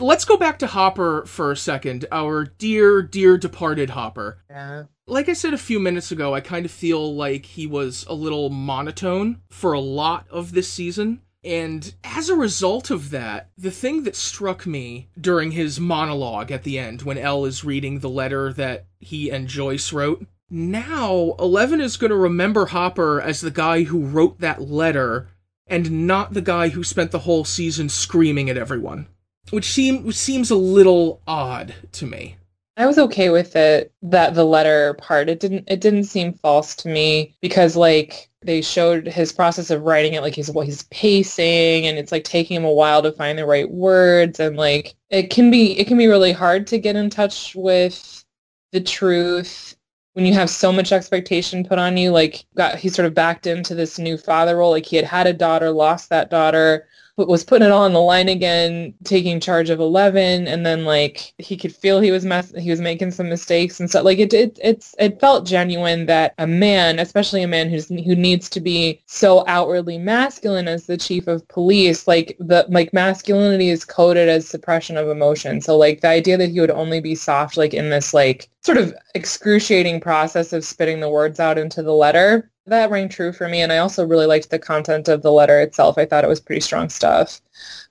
Let's go back to Hopper for a second. Our dear, dear departed Hopper. Yeah like I said a few minutes ago, I kind of feel like he was a little monotone for a lot of this season. And as a result of that, the thing that struck me during his monologue at the end, when El is reading the letter that he and Joyce wrote, now Eleven is going to remember Hopper as the guy who wrote that letter and not the guy who spent the whole season screaming at everyone. Which, seem, which seems a little odd to me. I was okay with it that the letter part it didn't it didn't seem false to me because like they showed his process of writing it like he's what he's pacing and it's like taking him a while to find the right words and like it can be it can be really hard to get in touch with the truth when you have so much expectation put on you. Like got he sort of backed into this new father role. Like he had had a daughter lost that daughter was putting it all on the line again, taking charge of Eleven, and then like he could feel he was mess he was making some mistakes and stuff. Like it, it it's it felt genuine that a man, especially a man who's who needs to be so outwardly masculine as the chief of police, like the like masculinity is coded as suppression of emotion. So like the idea that he would only be soft like in this like sort of excruciating process of spitting the words out into the letter that rang true for me and i also really liked the content of the letter itself. I thought it was pretty strong stuff.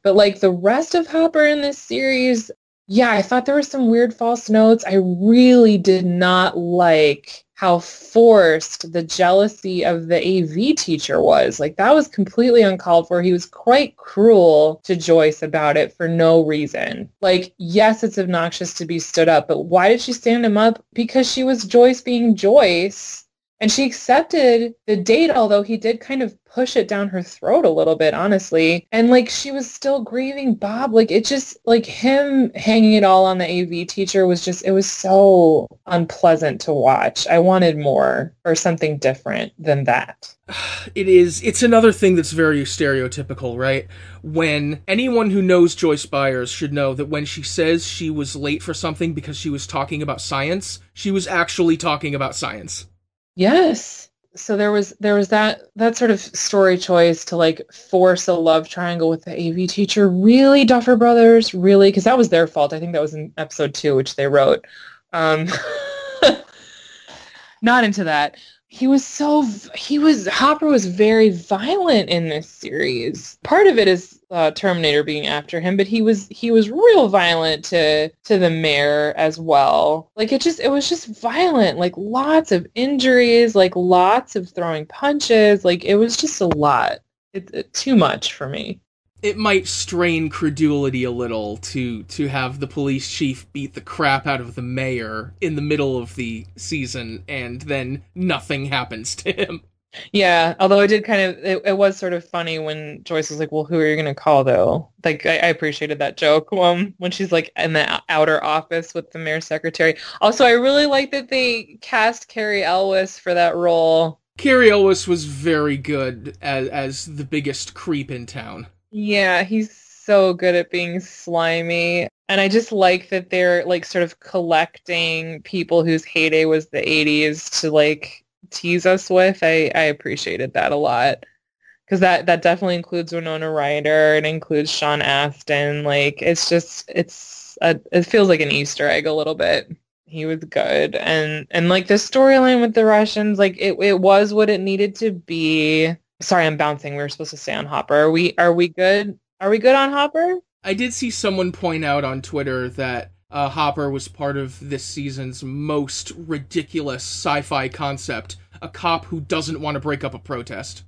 But like the rest of hopper in this series yeah i thought there were some weird false notes. I really did not like how forced the jealousy of the av teacher was. Like that was completely uncalled for. He was quite cruel to joyce about it for no reason. Like yes it's obnoxious to be stood up but why did she stand him up? Because she was joyce being joyce And she accepted the date, although he did kind of push it down her throat a little bit, honestly. And like she was still grieving Bob. Like it just like him hanging it all on the AV teacher was just it was so unpleasant to watch. I wanted more or something different than that. It is it's another thing that's very stereotypical, right? When anyone who knows Joyce Byers should know that when she says she was late for something because she was talking about science, she was actually talking about science. Yes. So there was there was that that sort of story choice to like force a love triangle with the AV teacher. Really, Duffer Brothers, really, because that was their fault. I think that was in episode two, which they wrote. Um, not into that he was so he was Hopper was very violent in this series. Part of it is uh, Terminator being after him, but he was he was real violent to to the mayor as well. Like it just it was just violent, like lots of injuries, like lots of throwing punches. Like it was just a lot. It, too much for me it might strain credulity a little to to have the police chief beat the crap out of the mayor in the middle of the season and then nothing happens to him. Yeah, although it did kind of it, it was sort of funny when Joyce was like, "Well, who are you going to call though?" Like I, I, appreciated that joke um, when she's like in the outer office with the mayor's secretary. Also, I really like that they cast Cary Elwes for that role. Cary Elwes was very good as as the biggest creep in town. Yeah, he's so good at being slimy. And I just like that they're like sort of collecting people whose heyday was the 80s to like tease us with. I, I appreciated that a lot. Because that, that definitely includes Winona Ryder. It includes Sean Astin. Like, it's just, it's, a, it feels like an Easter egg a little bit. He was good. And, and like the storyline with the Russians, like it, it was what it needed to be sorry, I'm bouncing. We were supposed to stay on Hopper. Are we are we good? Are we good on Hopper? I did see someone point out on Twitter that uh, Hopper was part of this season's most ridiculous sci-fi concept: a cop who doesn't want to break up a protest.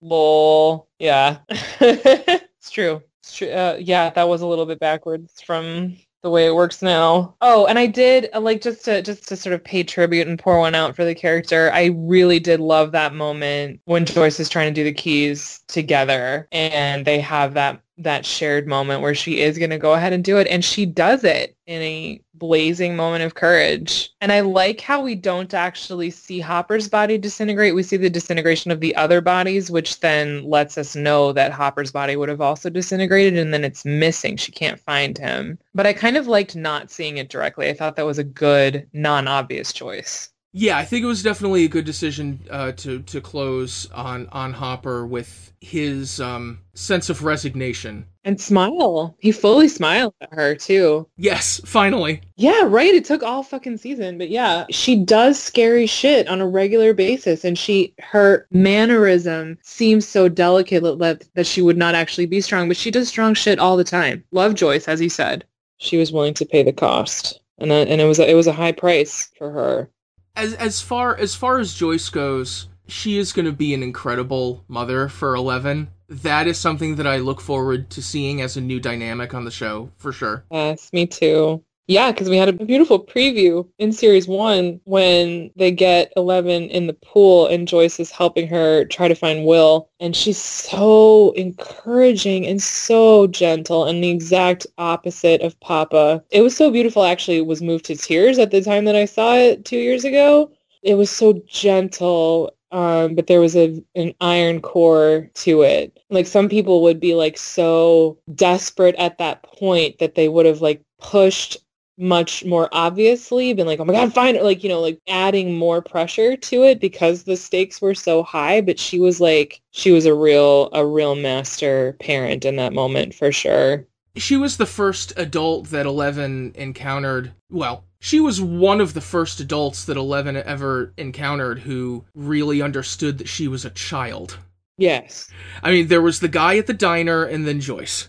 Lol. Yeah, it's true. It's true. Uh, yeah, that was a little bit backwards from the way it works now. Oh, and I did uh, like just to just to sort of pay tribute and pour one out for the character. I really did love that moment when Joyce is trying to do the keys together and they have that that shared moment where she is going to go ahead and do it and she does it in a blazing moment of courage. And i like how we don't actually see hopper's body disintegrate we see the disintegration of the other bodies which then lets us know that hopper's body would have also disintegrated and then it's missing she can't find him. But i kind of liked not seeing it directly i thought that was a good non-obvious choice yeah, I think it was definitely a good decision uh, to to close on on Hopper with his um, sense of resignation and smile. He fully smiled at her too. Yes, finally. Yeah, right. It took all fucking season, but yeah, she does scary shit on a regular basis, and she her mannerism seems so delicate that that she would not actually be strong, but she does strong shit all the time. Love Joyce, as he said. She was willing to pay the cost, and that, and it was a, it was a high price for her as as far as far as Joyce goes, she is going to be an incredible mother for Eleven. That is something that I look forward to seeing as a new dynamic on the show for sure. Yes, me too. Yeah, because we had a beautiful preview in series one when they get Eleven in the pool and Joyce is helping her try to find Will. And she's so encouraging and so gentle and the exact opposite of Papa. It was so beautiful, actually, was moved to tears at the time that I saw it two years ago. It was so gentle um, but there was a an iron core to it. Like some people would be like so desperate at that point that they would have like pushed much more obviously been like, oh my God, fine. Like, you know, like adding more pressure to it because the stakes were so high. But she was like, she was a real, a real master parent in that moment for sure. She was the first adult that Eleven encountered. Well, she was one of the first adults that Eleven ever encountered who really understood that she was a child. Yes. I mean, there was the guy at the diner and then Joyce.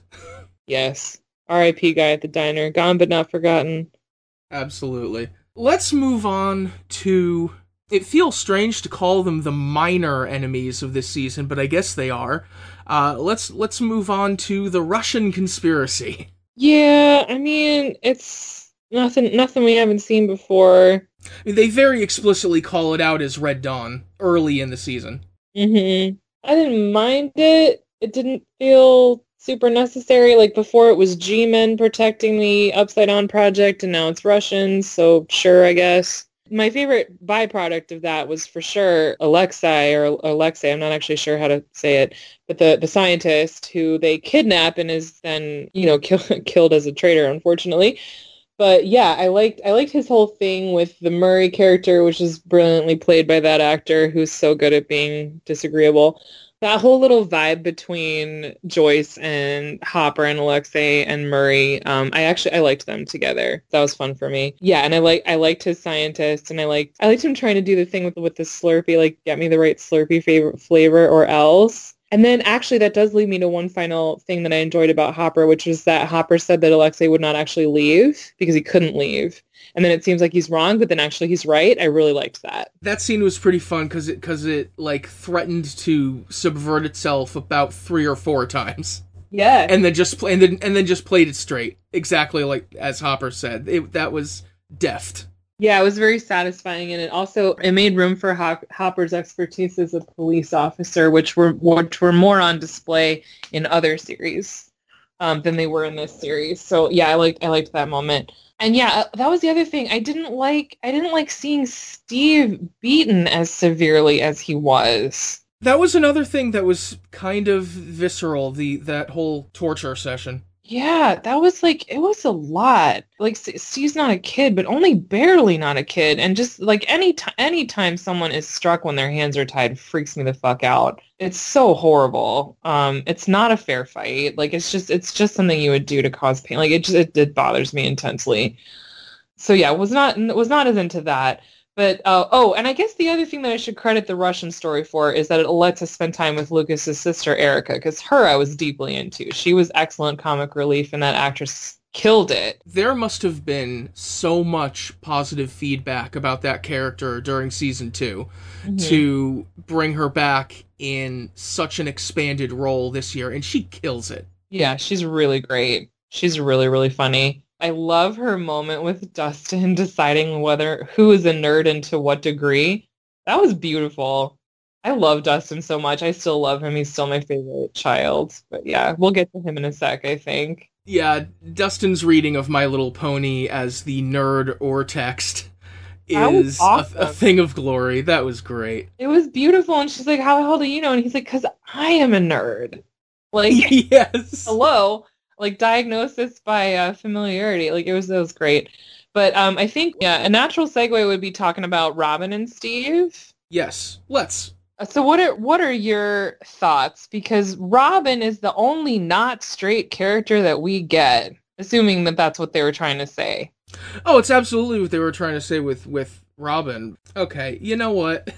yes. R.I.P. guy at the diner, gone but not forgotten. Absolutely. Let's move on to. It feels strange to call them the minor enemies of this season, but I guess they are. Uh, let's let's move on to the Russian conspiracy. Yeah, I mean it's Nothing nothing we haven't seen before. I mean, they very explicitly call it out as Red Dawn early in the season. hmm I didn't mind it. It didn't feel super necessary. Like before, it was G-men protecting the Upside Down Project, and now it's Russians. So sure, I guess. My favorite byproduct of that was for sure Alexei or Alexei. I'm not actually sure how to say it, but the the scientist who they kidnap and is then you know kill, killed as a traitor, unfortunately. But yeah, I liked I liked his whole thing with the Murray character, which is brilliantly played by that actor who's so good at being disagreeable that whole little vibe between Joyce and Hopper and Alexei and Murray, um, I actually I liked them together. That was fun for me. Yeah, and I like I liked his scientist, and I liked I liked him trying to do the thing with with the Slurpee, like get me the right Slurpee favorite flavor or else. And then actually that does lead me to one final thing that I enjoyed about Hopper, which was that Hopper said that Alexei would not actually leave because he couldn't leave and then it seems like he's wrong, but then actually he's right. I really liked that. That scene was pretty fun because it because it like threatened to subvert itself about three or four times. Yeah, and then just play, and then and then just played it straight, exactly like as Hopper said. It, that was deft. Yeah, it was very satisfying, and it also it made room for Hopper's expertise as a police officer, which were which were more on display in other series um, than they were in this series. So yeah, I liked I liked that moment. And yeah, uh, that was the other thing. I didn't like I didn't like seeing Steve beaten as severely as he was. That was another thing that was kind of visceral, the that whole torture session. Yeah, that was like it was a lot. Like Steve's not a kid, but only barely not a kid, and just like any t- anytime someone is struck when their hands are tied freaks me the fuck out. It's so horrible. Um, it's not a fair fight. Like it's just it's just something you would do to cause pain. Like it just it, it bothers me intensely. So yeah, was not was not as into that. But uh, oh, and I guess the other thing that I should credit the Russian story for is that it lets us spend time with Lucas's sister Erica, because her I was deeply into. She was excellent comic relief, and that actress killed it. There must have been so much positive feedback about that character during season 2 mm-hmm. to bring her back in such an expanded role this year, and she kills it. Yeah, she's really great. She's really, really funny. I love her moment with Dustin deciding whether who is a nerd and to what degree. That was beautiful. I love Dustin so much. I still love him. He's still my favorite child. But yeah, we'll get to him in a sec, I think. Yeah, Dustin's reading of My Little Pony as the nerd or text is awesome. a, a, thing of glory. That was great. It was beautiful. And she's like, How the hell do you know? And he's like, Because I am a nerd. Like, yes. Hello like diagnosis by uh, familiarity. Like it was it was great. But um, I think yeah, a natural segue would be talking about Robin and Steve. Yes, let's. Uh, so what are what are your thoughts? Because Robin is the only not straight character that we get, assuming that that's what they were trying to say. Oh, it's absolutely what they were trying to say with with Robin. Okay, you know what?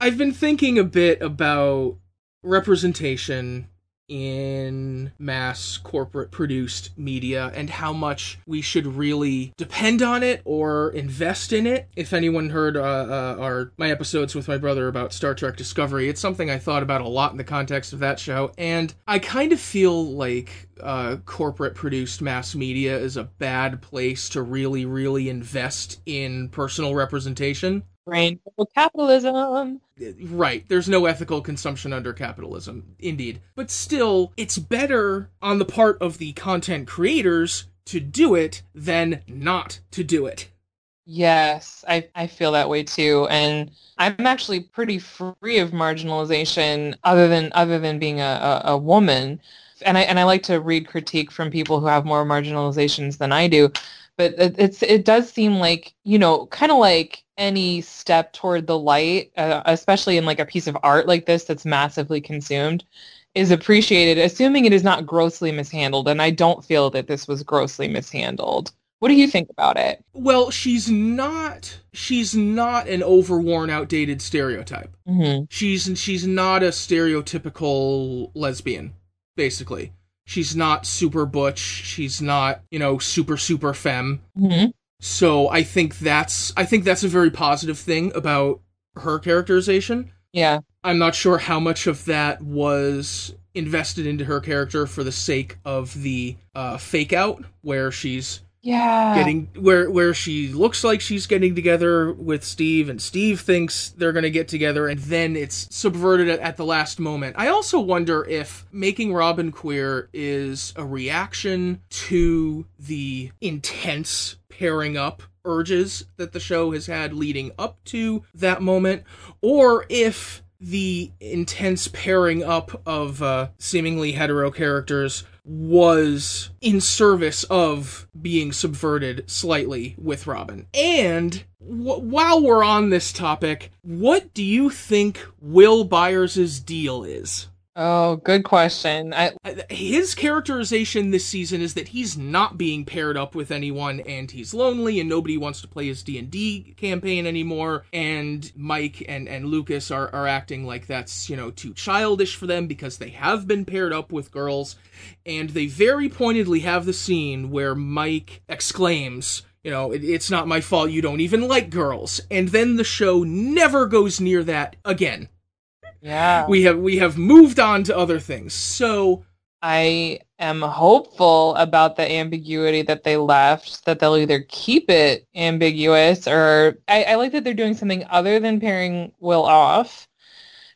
I've been thinking a bit about representation in mass corporate produced media and how much we should really depend on it or invest in it. If anyone heard uh, uh, our my episodes with my brother about Star Trek Discovery, it's something I thought about a lot in the context of that show, and I kind of feel like uh, corporate produced mass media is a bad place to really, really invest in personal representation. Rainbow capitalism. Right. There's no ethical consumption under capitalism. Indeed. But still, it's better on the part of the content creators to do it than not to do it. Yes, I, I feel that way too. And I'm actually pretty free of marginalization other than other than being a, a, a woman. And I and I like to read critique from people who have more marginalizations than I do but it, it's it does seem like you know kind of like any step toward the light uh, especially in like a piece of art like this that's massively consumed is appreciated assuming it is not grossly mishandled and i don't feel that this was grossly mishandled what do you think about it well she's not she's not an overworn outdated stereotype mm-hmm. she's she's not a stereotypical lesbian basically She's not super butch. She's not, you know, super super femme. Mm-hmm. So I think that's I think that's a very positive thing about her characterization. Yeah. I'm not sure how much of that was invested into her character for the sake of the uh, fake out, where she's Yeah. getting where where she looks like she's getting together with Steve and Steve thinks they're going to get together and then it's subverted at, at the last moment. I also wonder if making Robin queer is a reaction to the intense pairing up urges that the show has had leading up to that moment or if the intense pairing up of uh, seemingly hetero characters was in service of being subverted slightly with Robin. And w- while we're on this topic, what do you think Will Byers' deal is? Oh, good question. I Uh, His characterization this season is that he's not being paired up with anyone and he's lonely and nobody wants to play his D&D campaign anymore and Mike and, and Lucas are, are acting like that's, you know, too childish for them because they have been paired up with girls and they very pointedly have the scene where Mike exclaims, you know, "It- it's not my fault you don't even like girls. And then the show never goes near that again. Yeah. We have we have moved on to other things. So I am hopeful about the ambiguity that they left, that they'll either keep it ambiguous or I, I like that they're doing something other than pairing Will off.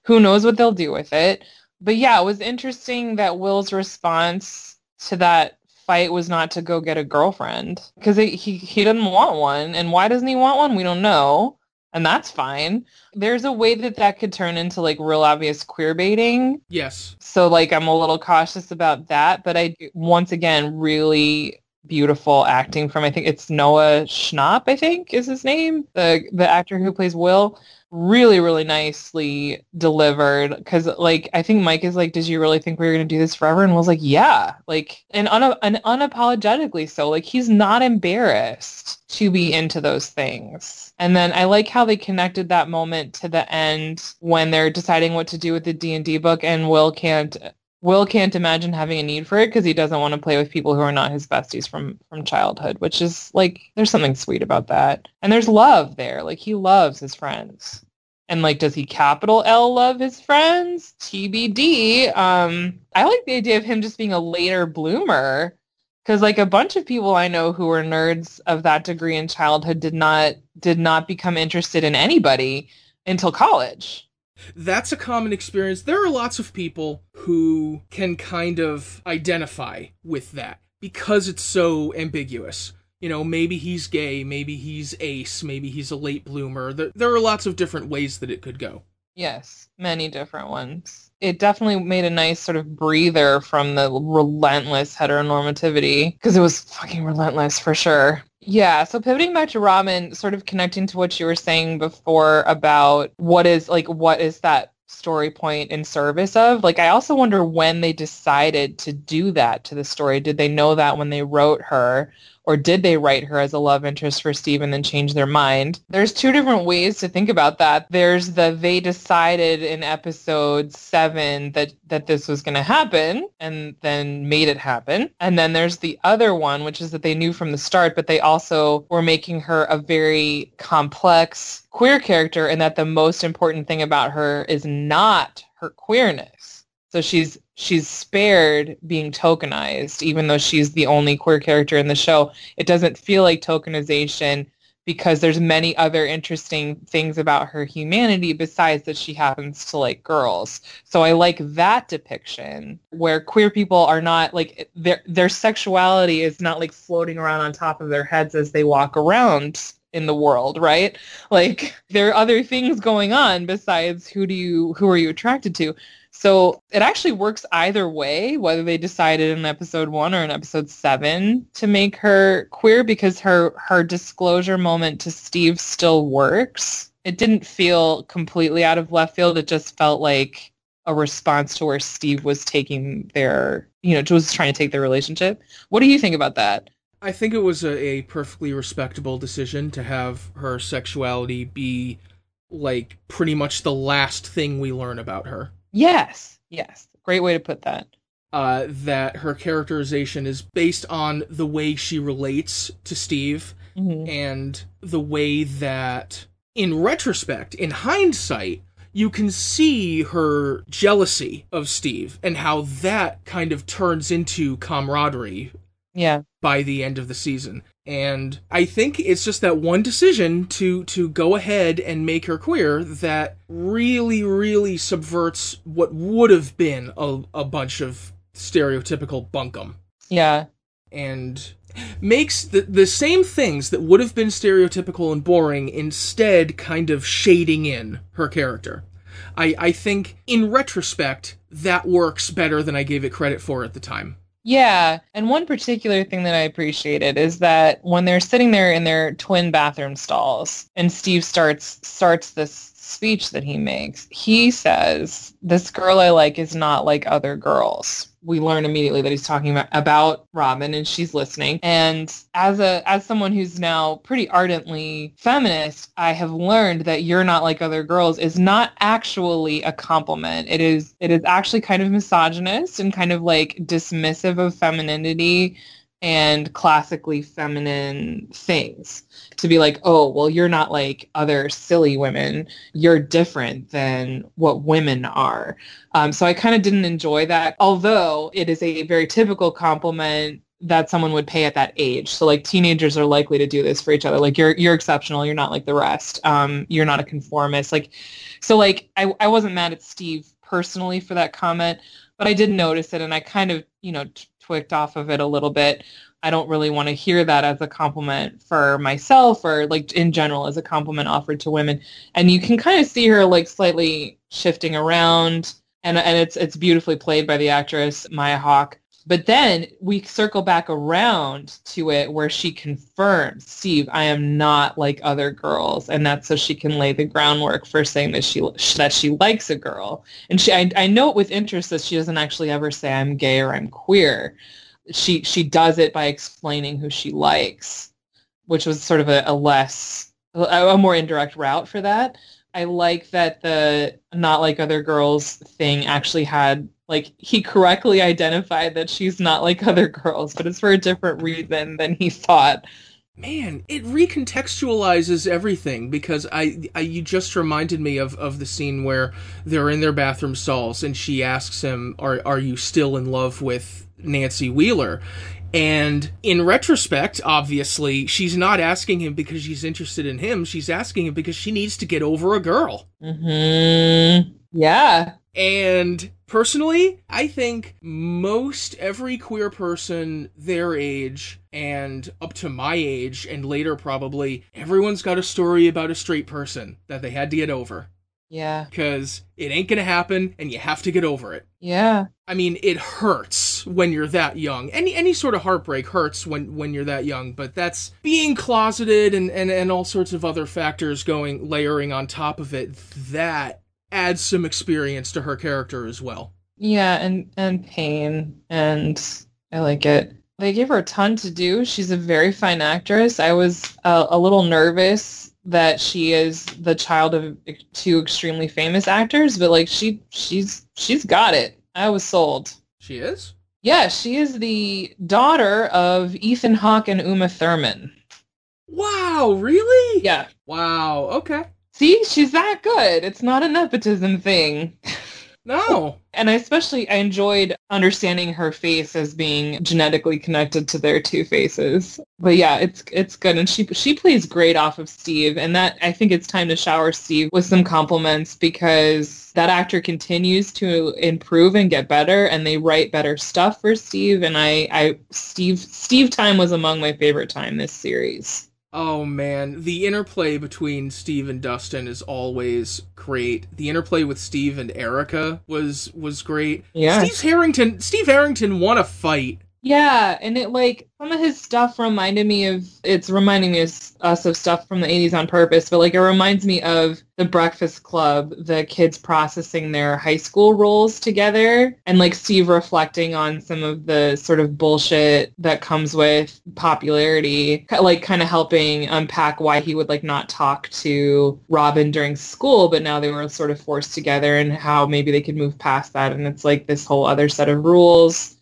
Who knows what they'll do with it. But yeah, it was interesting that Will's response to that fight was not to go get a girlfriend because he, he doesn't want one. And why doesn't he want one? We don't know. And that's fine. There's a way that that could turn into like real obvious queer baiting yes, so like I'm a little cautious about that, but I once again really beautiful acting from I think it's Noah Schnapp, I think is his name, the the actor who plays Will. Really, really nicely delivered. Because like I think Mike is like, "Did you really think we were gonna do this forever?" And Will's like, "Yeah," like and, un- and unapologetically so. Like he's not embarrassed to be into those things. And then I like how they connected that moment to the end when they're deciding what to do with the D&D book and Will can't Will can't imagine having a need for it because he doesn't want to play with people who are not his besties from from childhood, which is like there's something sweet about that. And there's love there. Like he loves his friends. And like does he capital L love his friends? TBD. Um I like the idea of him just being a later bloomer because like a bunch of people I know who were nerds of that degree in childhood did not did not become interested in anybody until college. That's a common experience. There are lots of people who can kind of identify with that because it's so ambiguous. You know, maybe he's gay, maybe he's ace, maybe he's a late bloomer. There, there are lots of different ways that it could go. Yes, many different ones. It definitely made a nice sort of breather from the relentless heteronormativity because it was fucking relentless for sure. Yeah, so pivoting back to Robin, sort of connecting to what you were saying before about what is like what is that story point in service of? Like I also wonder when they decided to do that to the story. Did they know that when they wrote her or did they write her as a love interest for Steve and then change their mind? There's two different ways to think about that. There's the they decided in episode seven that that this was going to happen and then made it happen. And then there's the other one, which is that they knew from the start, but they also were making her a very complex queer character and that the most important thing about her is not her queerness. So she's she's spared being tokenized, even though she's the only queer character in the show. It doesn't feel like tokenization because there's many other interesting things about her humanity besides that she happens to like girls. So I like that depiction where queer people are not like their their sexuality is not like floating around on top of their heads as they walk around in the world, right? Like there are other things going on besides who do you who are you attracted to? So it actually works either way, whether they decided in episode one or in episode seven to make her queer because her her disclosure moment to Steve still works. It didn't feel completely out of left field. It just felt like a response to where Steve was taking their, you know, was trying to take their relationship. What do you think about that? I think it was a, a perfectly respectable decision to have her sexuality be like pretty much the last thing we learn about her. Yes, yes. Great way to put that. Uh, that her characterization is based on the way she relates to Steve Mhm. and the way that, in retrospect, in hindsight, you can see her jealousy of Steve and how that kind of turns into camaraderie Yeah. by the end of the season. And I think it's just that one decision to to go ahead and make her queer that really, really subverts what would have been a, a bunch of stereotypical bunkum. Yeah. And makes the the same things that would have been stereotypical and boring instead kind of shading in her character. I, I think in retrospect that works better than I gave it credit for at the time. Yeah, and one particular thing that I appreciated is that when they're sitting there in their twin bathroom stalls and Steve starts starts this speech that he makes, he says, "This girl I like is not like other girls." we learn immediately that he's talking about, Robin and she's listening. And as a as someone who's now pretty ardently feminist, I have learned that you're not like other girls is not actually a compliment. It is it is actually kind of misogynist and kind of like dismissive of femininity and classically feminine things to be like, oh, well, you're not like other silly women. You're different than what women are. Um, so I kind of didn't enjoy that, although it is a very typical compliment that someone would pay at that age. So like teenagers are likely to do this for each other. Like you're you're exceptional. You're not like the rest. Um, you're not a conformist. Like, so like I I wasn't mad at Steve personally for that comment, but I did notice it, and I kind of you know twicked off of it a little bit. I don't really want to hear that as a compliment for myself or like in general as a compliment offered to women. And you can kind of see her like slightly shifting around and and it's it's beautifully played by the actress Maya Hawke. But then we circle back around to it where she confirms, Steve, I am not like other girls, and that's so she can lay the groundwork for saying that she that she likes a girl. And she, I, I note with interest that she doesn't actually ever say I'm gay or I'm queer. She she does it by explaining who she likes, which was sort of a, a less a, a more indirect route for that. I like that the not like other girls thing actually had like he correctly identified that she's not like other girls, but it's for a different reason than he thought. Man, it recontextualizes everything because I, I you just reminded me of, of the scene where they're in their bathroom stalls and she asks him, "Are are you still in love with Nancy Wheeler?" And in retrospect, obviously, she's not asking him because she's interested in him. She's asking him because she needs to get over a girl. Mm-hmm. Yeah. And personally, I think most every queer person their age and up to my age and later probably, everyone's got a story about a straight person that they had to get over. Yeah. Because it ain't going to happen and you have to get over it. Yeah. I mean, it hurts when you're that young. Any any sort of heartbreak hurts when when you're that young, but that's being closeted and and and all sorts of other factors going layering on top of it. That adds some experience to her character as well. Yeah, and and pain and I like it. They gave her a ton to do. She's a very fine actress. I was uh, a little nervous that she is the child of two extremely famous actors, but like she she's she's got it. I was sold. She is? Yeah, she is the daughter of Ethan Hawke and Uma Thurman. Wow, really? Yeah. Wow, okay. See, she's that good. It's not a nepotism thing. No. And I especially I enjoyed understanding her face as being genetically connected to their two faces. But yeah, it's it's good and she she plays great off of Steve and that I think it's time to shower Steve with some compliments because that actor continues to improve and get better and they write better stuff for Steve and I I Steve Steve time was among my favorite time this series. Oh man, the interplay between Steve and Dustin is always great. The interplay with Steve and Erica was was great. Yeah. Steve Harrington Steve Harrington won a fight. Yeah, and it like some of his stuff reminded me of it's reminding me of, us of stuff from the 80s on purpose, but like it reminds me of the Breakfast Club, the kids processing their high school roles together and like Steve reflecting on some of the sort of bullshit that comes with popularity, like kind of helping unpack why he would like not talk to Robin during school, but now they were sort of forced together and how maybe they could move past that and it's like this whole other set of rules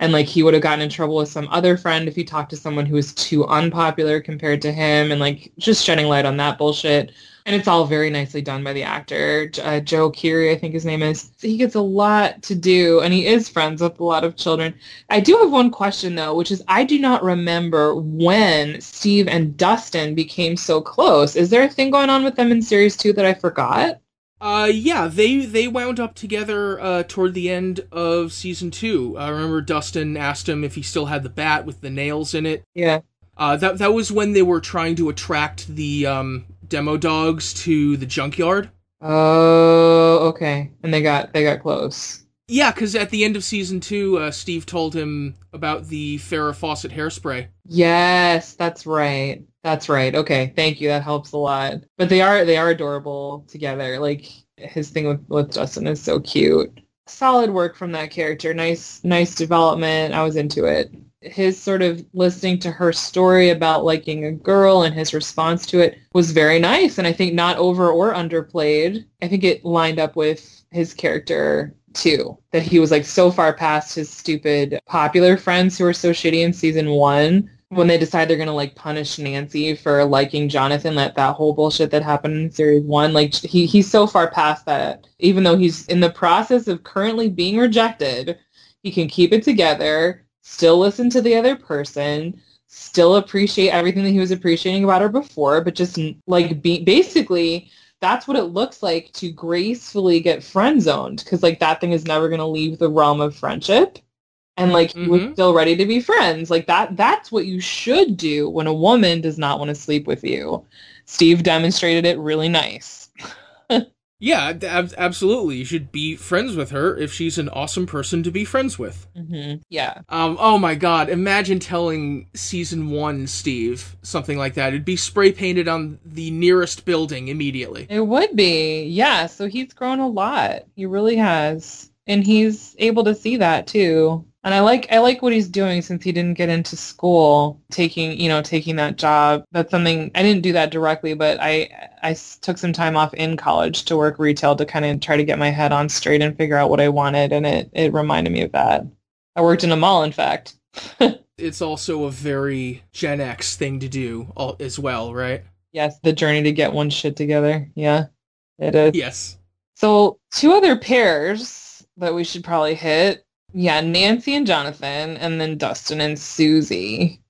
and like he would have gotten in trouble with some other friend if he talked to someone who was too unpopular compared to him and like just shedding light on that bullshit. And it's all very nicely done by the actor uh, joe keery i think his name is. He gets a lot to do and he is friends with a lot of children. I do have one question though which is i do not remember when steve and dustin became so close. Is there a thing going on with them in series two that i forgot Uh, yeah, they they wound up together uh, toward the end of season two. I remember Dustin asked him if he still had the bat with the nails in it. yeah Uh, that that was when they were trying to attract the um, demo dogs to the junkyard. oh okay and they got they got close Yeah, because at the end of season two, uh, Steve told him about the Farrah Fawcett hairspray. Yes, that's right. That's right. Okay, thank you. That helps a lot. But they are they are adorable together. Like his thing with with Dustin is so cute. Solid work from that character. Nice nice development. I was into it. His sort of listening to her story about liking a girl and his response to it was very nice and I think not over or underplayed. I think it lined up with his character too. That he was like so far past his stupid popular friends who were so shitty in season one when they decide they're gonna like punish Nancy for liking Jonathan, that that whole bullshit that happened in series one, like he he's so far past that. Even though he's in the process of currently being rejected, he can keep it together, still listen to the other person, still appreciate everything that he was appreciating about her before, but just like be basically that's what it looks like to gracefully get friend zoned because like that thing is never going to leave the realm of friendship and like was Mhm. still ready to be friends like that that's what you should do when a woman does not want to sleep with you steve demonstrated it really nice Yeah, ab- absolutely. You should be friends with her if she's an awesome person to be friends with. hmm yeah Um, oh my god, imagine telling season one Steve something like that. It'd be spray painted on the nearest building immediately. it would be yeah so he's grown a lot he really has and he's able to see that too and i like i like what he's doing since he didn't get into school taking you know taking that job that's something i didn't do that directly but I I took some time off in college to work retail to kind of try to get my head on straight and figure out what i wanted and it it reminded me of that i worked in a mall in fact It's also a very Gen X thing to do as well, right? yes the journey to get one shit together yeah it is Yes. So two other pairs that we should probably hit. Yeah, Nancy and Jonathan, and then Dustin and Susie.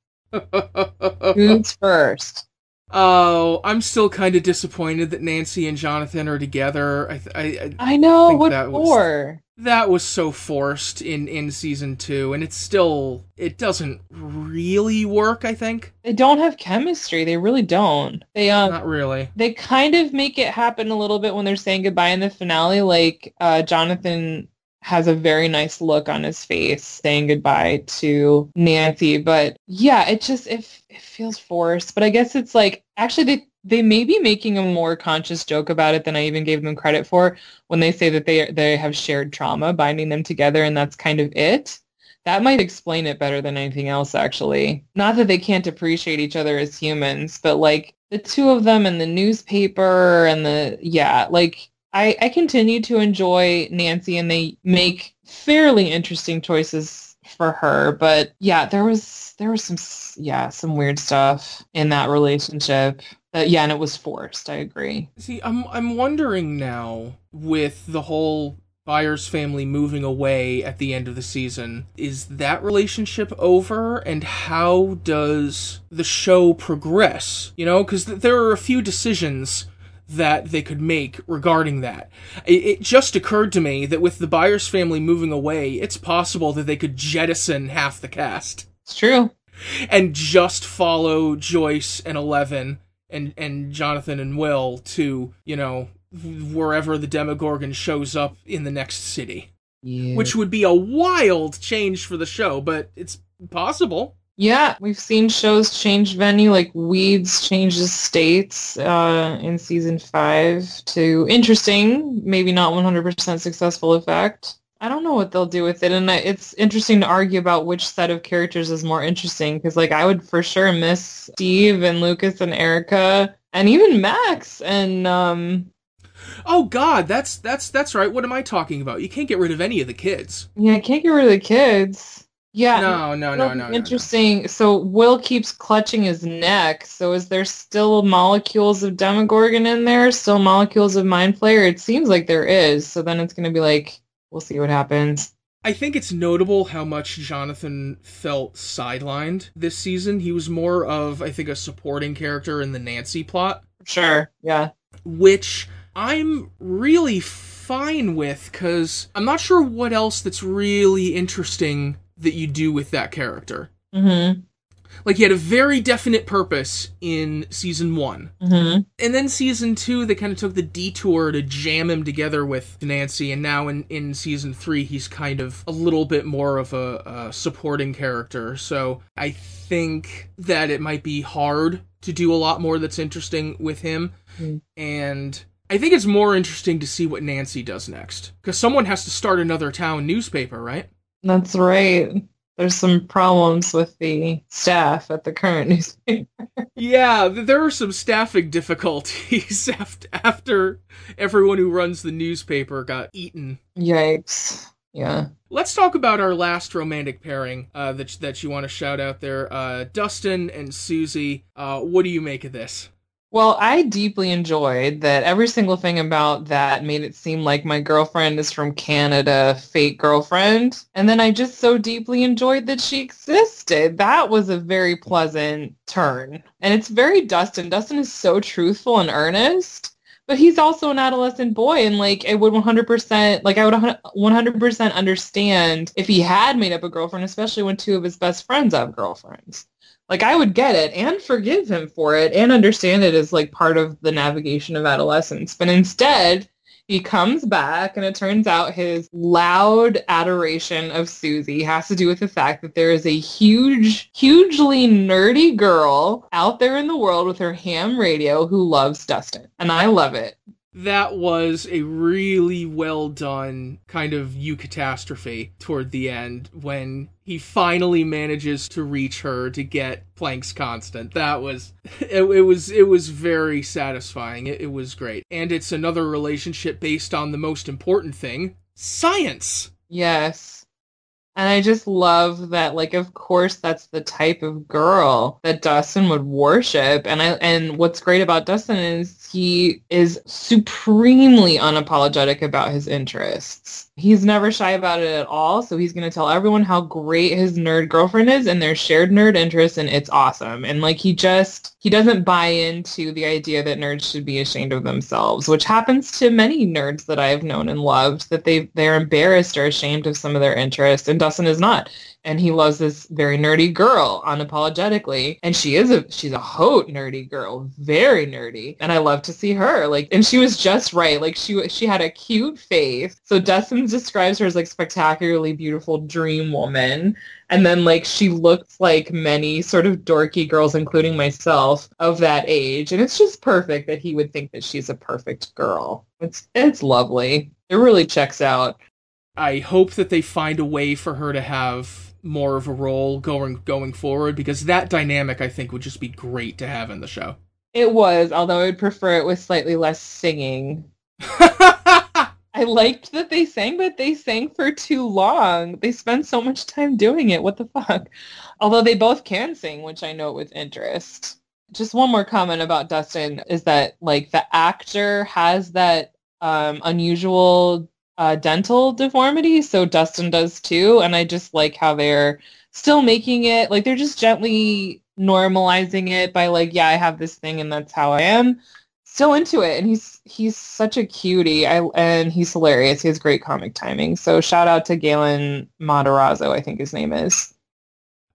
Who's first? oh, I'm still kind of disappointed that Nancy and Jonathan are together. I, th- I, I I know think what that was- for. that was so forced in in season two, and it's still it doesn't really work. I think They don't have chemistry. They really don't. They um not really. they kind of make it happen a little bit when they're saying goodbye in the finale. Like uh, Jonathan has a very nice look on his face saying goodbye to Nancy. But yeah, it just it, it feels forced. But I guess it's like actually they they may be making a more conscious joke about it than I even gave them credit for when they say that they they have shared trauma binding them together and that's kind of it. That might explain it better than anything else, actually. Not that they can't appreciate each other as humans, but like the two of them and the newspaper and the, yeah, like I, I continue to enjoy Nancy and they make fairly interesting choices for her. But yeah, there was, there was some, yeah, some weird stuff in that relationship. Yeah, and it was forced. I agree. See, I'm I'm wondering now with the whole Byers family moving away at the end of the season, is that relationship over and how does the show progress? You know, cuz th- there are a few decisions that they could make regarding that. It, it just occurred to me that with the Byers family moving away, it's possible that they could jettison half the cast It's true. and just follow Joyce and Eleven and and Jonathan and Will to you know wherever the Demogorgon shows up in the next city, Yeah. which would be a wild change for the show, but it's possible. Yeah, we've seen shows change venue, like Weeds changes states uh, in season five to interesting, maybe not 100% successful effect. I don't know what they'll do with it, and I- it's interesting to argue about which set of characters is more interesting because, like, I would for sure miss Steve and Lucas and Erica and even Max and um, Oh God, that's that's that's right. What am I talking about? You can't get rid of any of the kids. yeah, I can't get rid of the kids. Yeah. No, no, no, no, no, no. Interesting. So Will keeps clutching his neck. So is there still molecules of Demogorgon in there? Still molecules of Mind Flayer? It seems like there is. So then it's going to be like, we'll see what happens. I think it's notable how much Jonathan felt sidelined this season. He was more of, I think, a supporting character in the Nancy plot. Sure. Yeah. Which I'm really fine with because I'm not sure what else that's really interesting that you do with that character. Mm-hmm. Like he had a very definite purpose in season one, mm-hmm. and then season two they kind of took the detour to jam him together with Nancy, and now in in season three he's kind of a little bit more of a, a supporting character. So I think that it might be hard to do a lot more that's interesting with him, mm. and I think it's more interesting to see what Nancy does next because someone has to start another town newspaper, right? That's right. There's some problems with the staff at the current newspaper. yeah, there are some staffing difficulties after, everyone who runs the newspaper got eaten. Yikes. Yeah. Let's talk about our last romantic pairing uh, that that you want to shout out there, uh, Dustin and Susie. Uh, what do you make of this? Well, I deeply enjoyed that every single thing about that made it seem like my girlfriend is from Canada, fake girlfriend. And then I just so deeply enjoyed that she existed. That was a very pleasant turn. And it's very Dustin. Dustin is so truthful and earnest, but he's also an adolescent boy. And like, I would 100%, like, I would 100% understand if he had made up a girlfriend, especially when two of his best friends have girlfriends like I would get it and forgive him for it and understand it as like part of the navigation of adolescence. But instead, he comes back and it turns out his loud adoration of Susie has to do with the fact that there is a huge, hugely nerdy girl out there in the world with her ham radio who loves Dustin. And I love it that was a really well done kind of you catastrophe toward the end when he finally manages to reach her to get Planck's constant. That was it, it was it was very satisfying. It, it was great. And it's another relationship based on the most important thing, science. Yes. And I just love that, like, of course, that's the type of girl that Dustin would worship. And I, and what's great about Dustin is he is supremely unapologetic about his interests. He's never shy about it at all. So he's going to tell everyone how great his nerd girlfriend is and their shared nerd interests. And it's awesome. And like, he just, he doesn't buy into the idea that nerds should be ashamed of themselves, which happens to many nerds that I've known and loved, that they, they're embarrassed or ashamed of some of their interests. And Dustin is not. And he loves this very nerdy girl unapologetically. And she is a she's a hot nerdy girl very nerdy. And i love to see her like and she was just right like she she had a cute face. So dustin describes her as like spectacularly beautiful dream woman. And then like she looks like many sort of dorky girls including myself of that age. And it's just perfect that he would think that she's a perfect girl. It's it's lovely. It really checks out I hope that they find a way for her to have more of a role going going forward because that dynamic I think would just be great to have in the show. It was, although I would prefer it with slightly less singing. I liked that they sang, but they sang for too long. They spend so much time doing it. What the fuck? Although they both can sing, which I note with interest. Just one more comment about Dustin is that like the actor has that um, unusual uh, dental deformity, so Dustin does too. And I just like how they're still making it like they're just gently normalizing it by like, yeah, I have this thing and that's how I am. Still into it, and he's he's such a cutie. I and he's hilarious. He has great comic timing. So shout out to Gaten Matarazzo, I think his name is.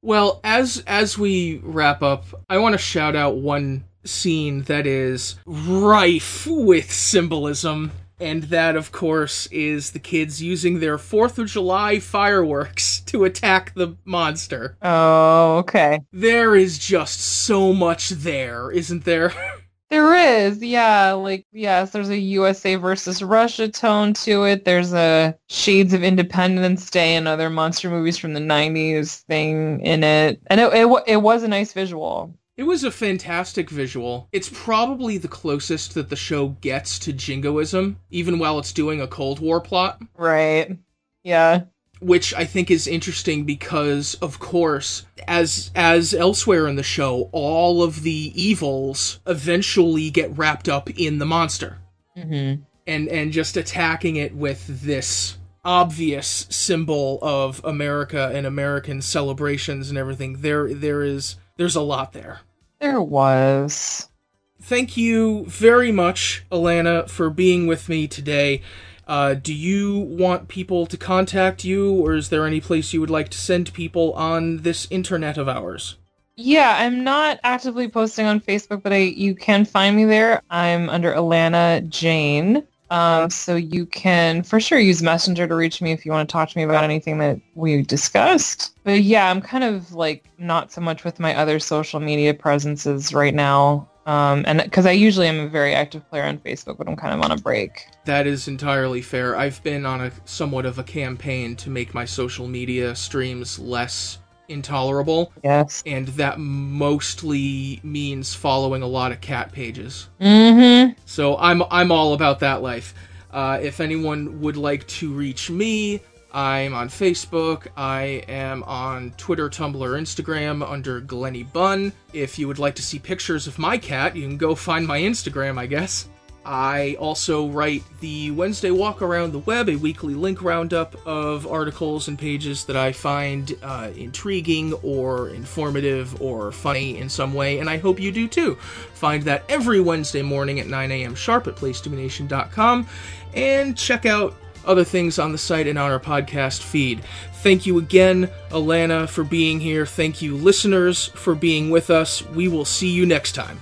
Well, as as we wrap up, I want to shout out one scene that is rife with symbolism and that, of course, is the kids using their 4th of July fireworks to attack the monster. Oh, okay. There is just so much there, isn't there? There is, yeah. Like, yes, there's a USA versus Russia tone to it. There's a Shades of Independence Day and other monster movies from the 90s thing in it. And it, it, it was a nice visual. It was a fantastic visual. It's probably the closest that the show gets to jingoism, even while it's doing a Cold War plot. Right. Yeah. which I think is interesting because, of course, as as elsewhere in the show, all of the evils eventually get wrapped up in the monster, Mm-hmm. and and just attacking it with this obvious symbol of America and American celebrations and everything. There there is there's a lot there. There was. Thank you very much, Alanna, for being with me today. Uh, do you want people to contact you, or is there any place you would like to send people on this internet of ours? Yeah, I'm not actively posting on Facebook, but I you can find me there. I'm under Alanna Jane. Um, so you can for sure use Messenger to reach me if you want to talk to me about anything that we discussed. But yeah, I'm kind of like not so much with my other social media presences right now. Um, and because I usually am a very active player on Facebook, but I'm kind of on a break. That is entirely fair. I've been on a somewhat of a campaign to make my social media streams less intolerable, Yes. and that mostly means following a lot of cat pages. Mm-hmm. So I'm I'm all about that life. Uh, if anyone would like to reach me, I'm on Facebook. I am on Twitter, Tumblr, Instagram under Glenny Bunn. If you would like to see pictures of my cat, you can go find my Instagram, I guess. I also write the Wednesday Walk Around the Web, a weekly link roundup of articles and pages that I find uh, intriguing or informative or funny in some way, and I hope you do too. Find that every Wednesday morning at 9 a.m. sharp at placetobenation.com and check out other things on the site and on our podcast feed. Thank you again, Alanna, for being here. Thank you, listeners, for being with us. We will see you next time.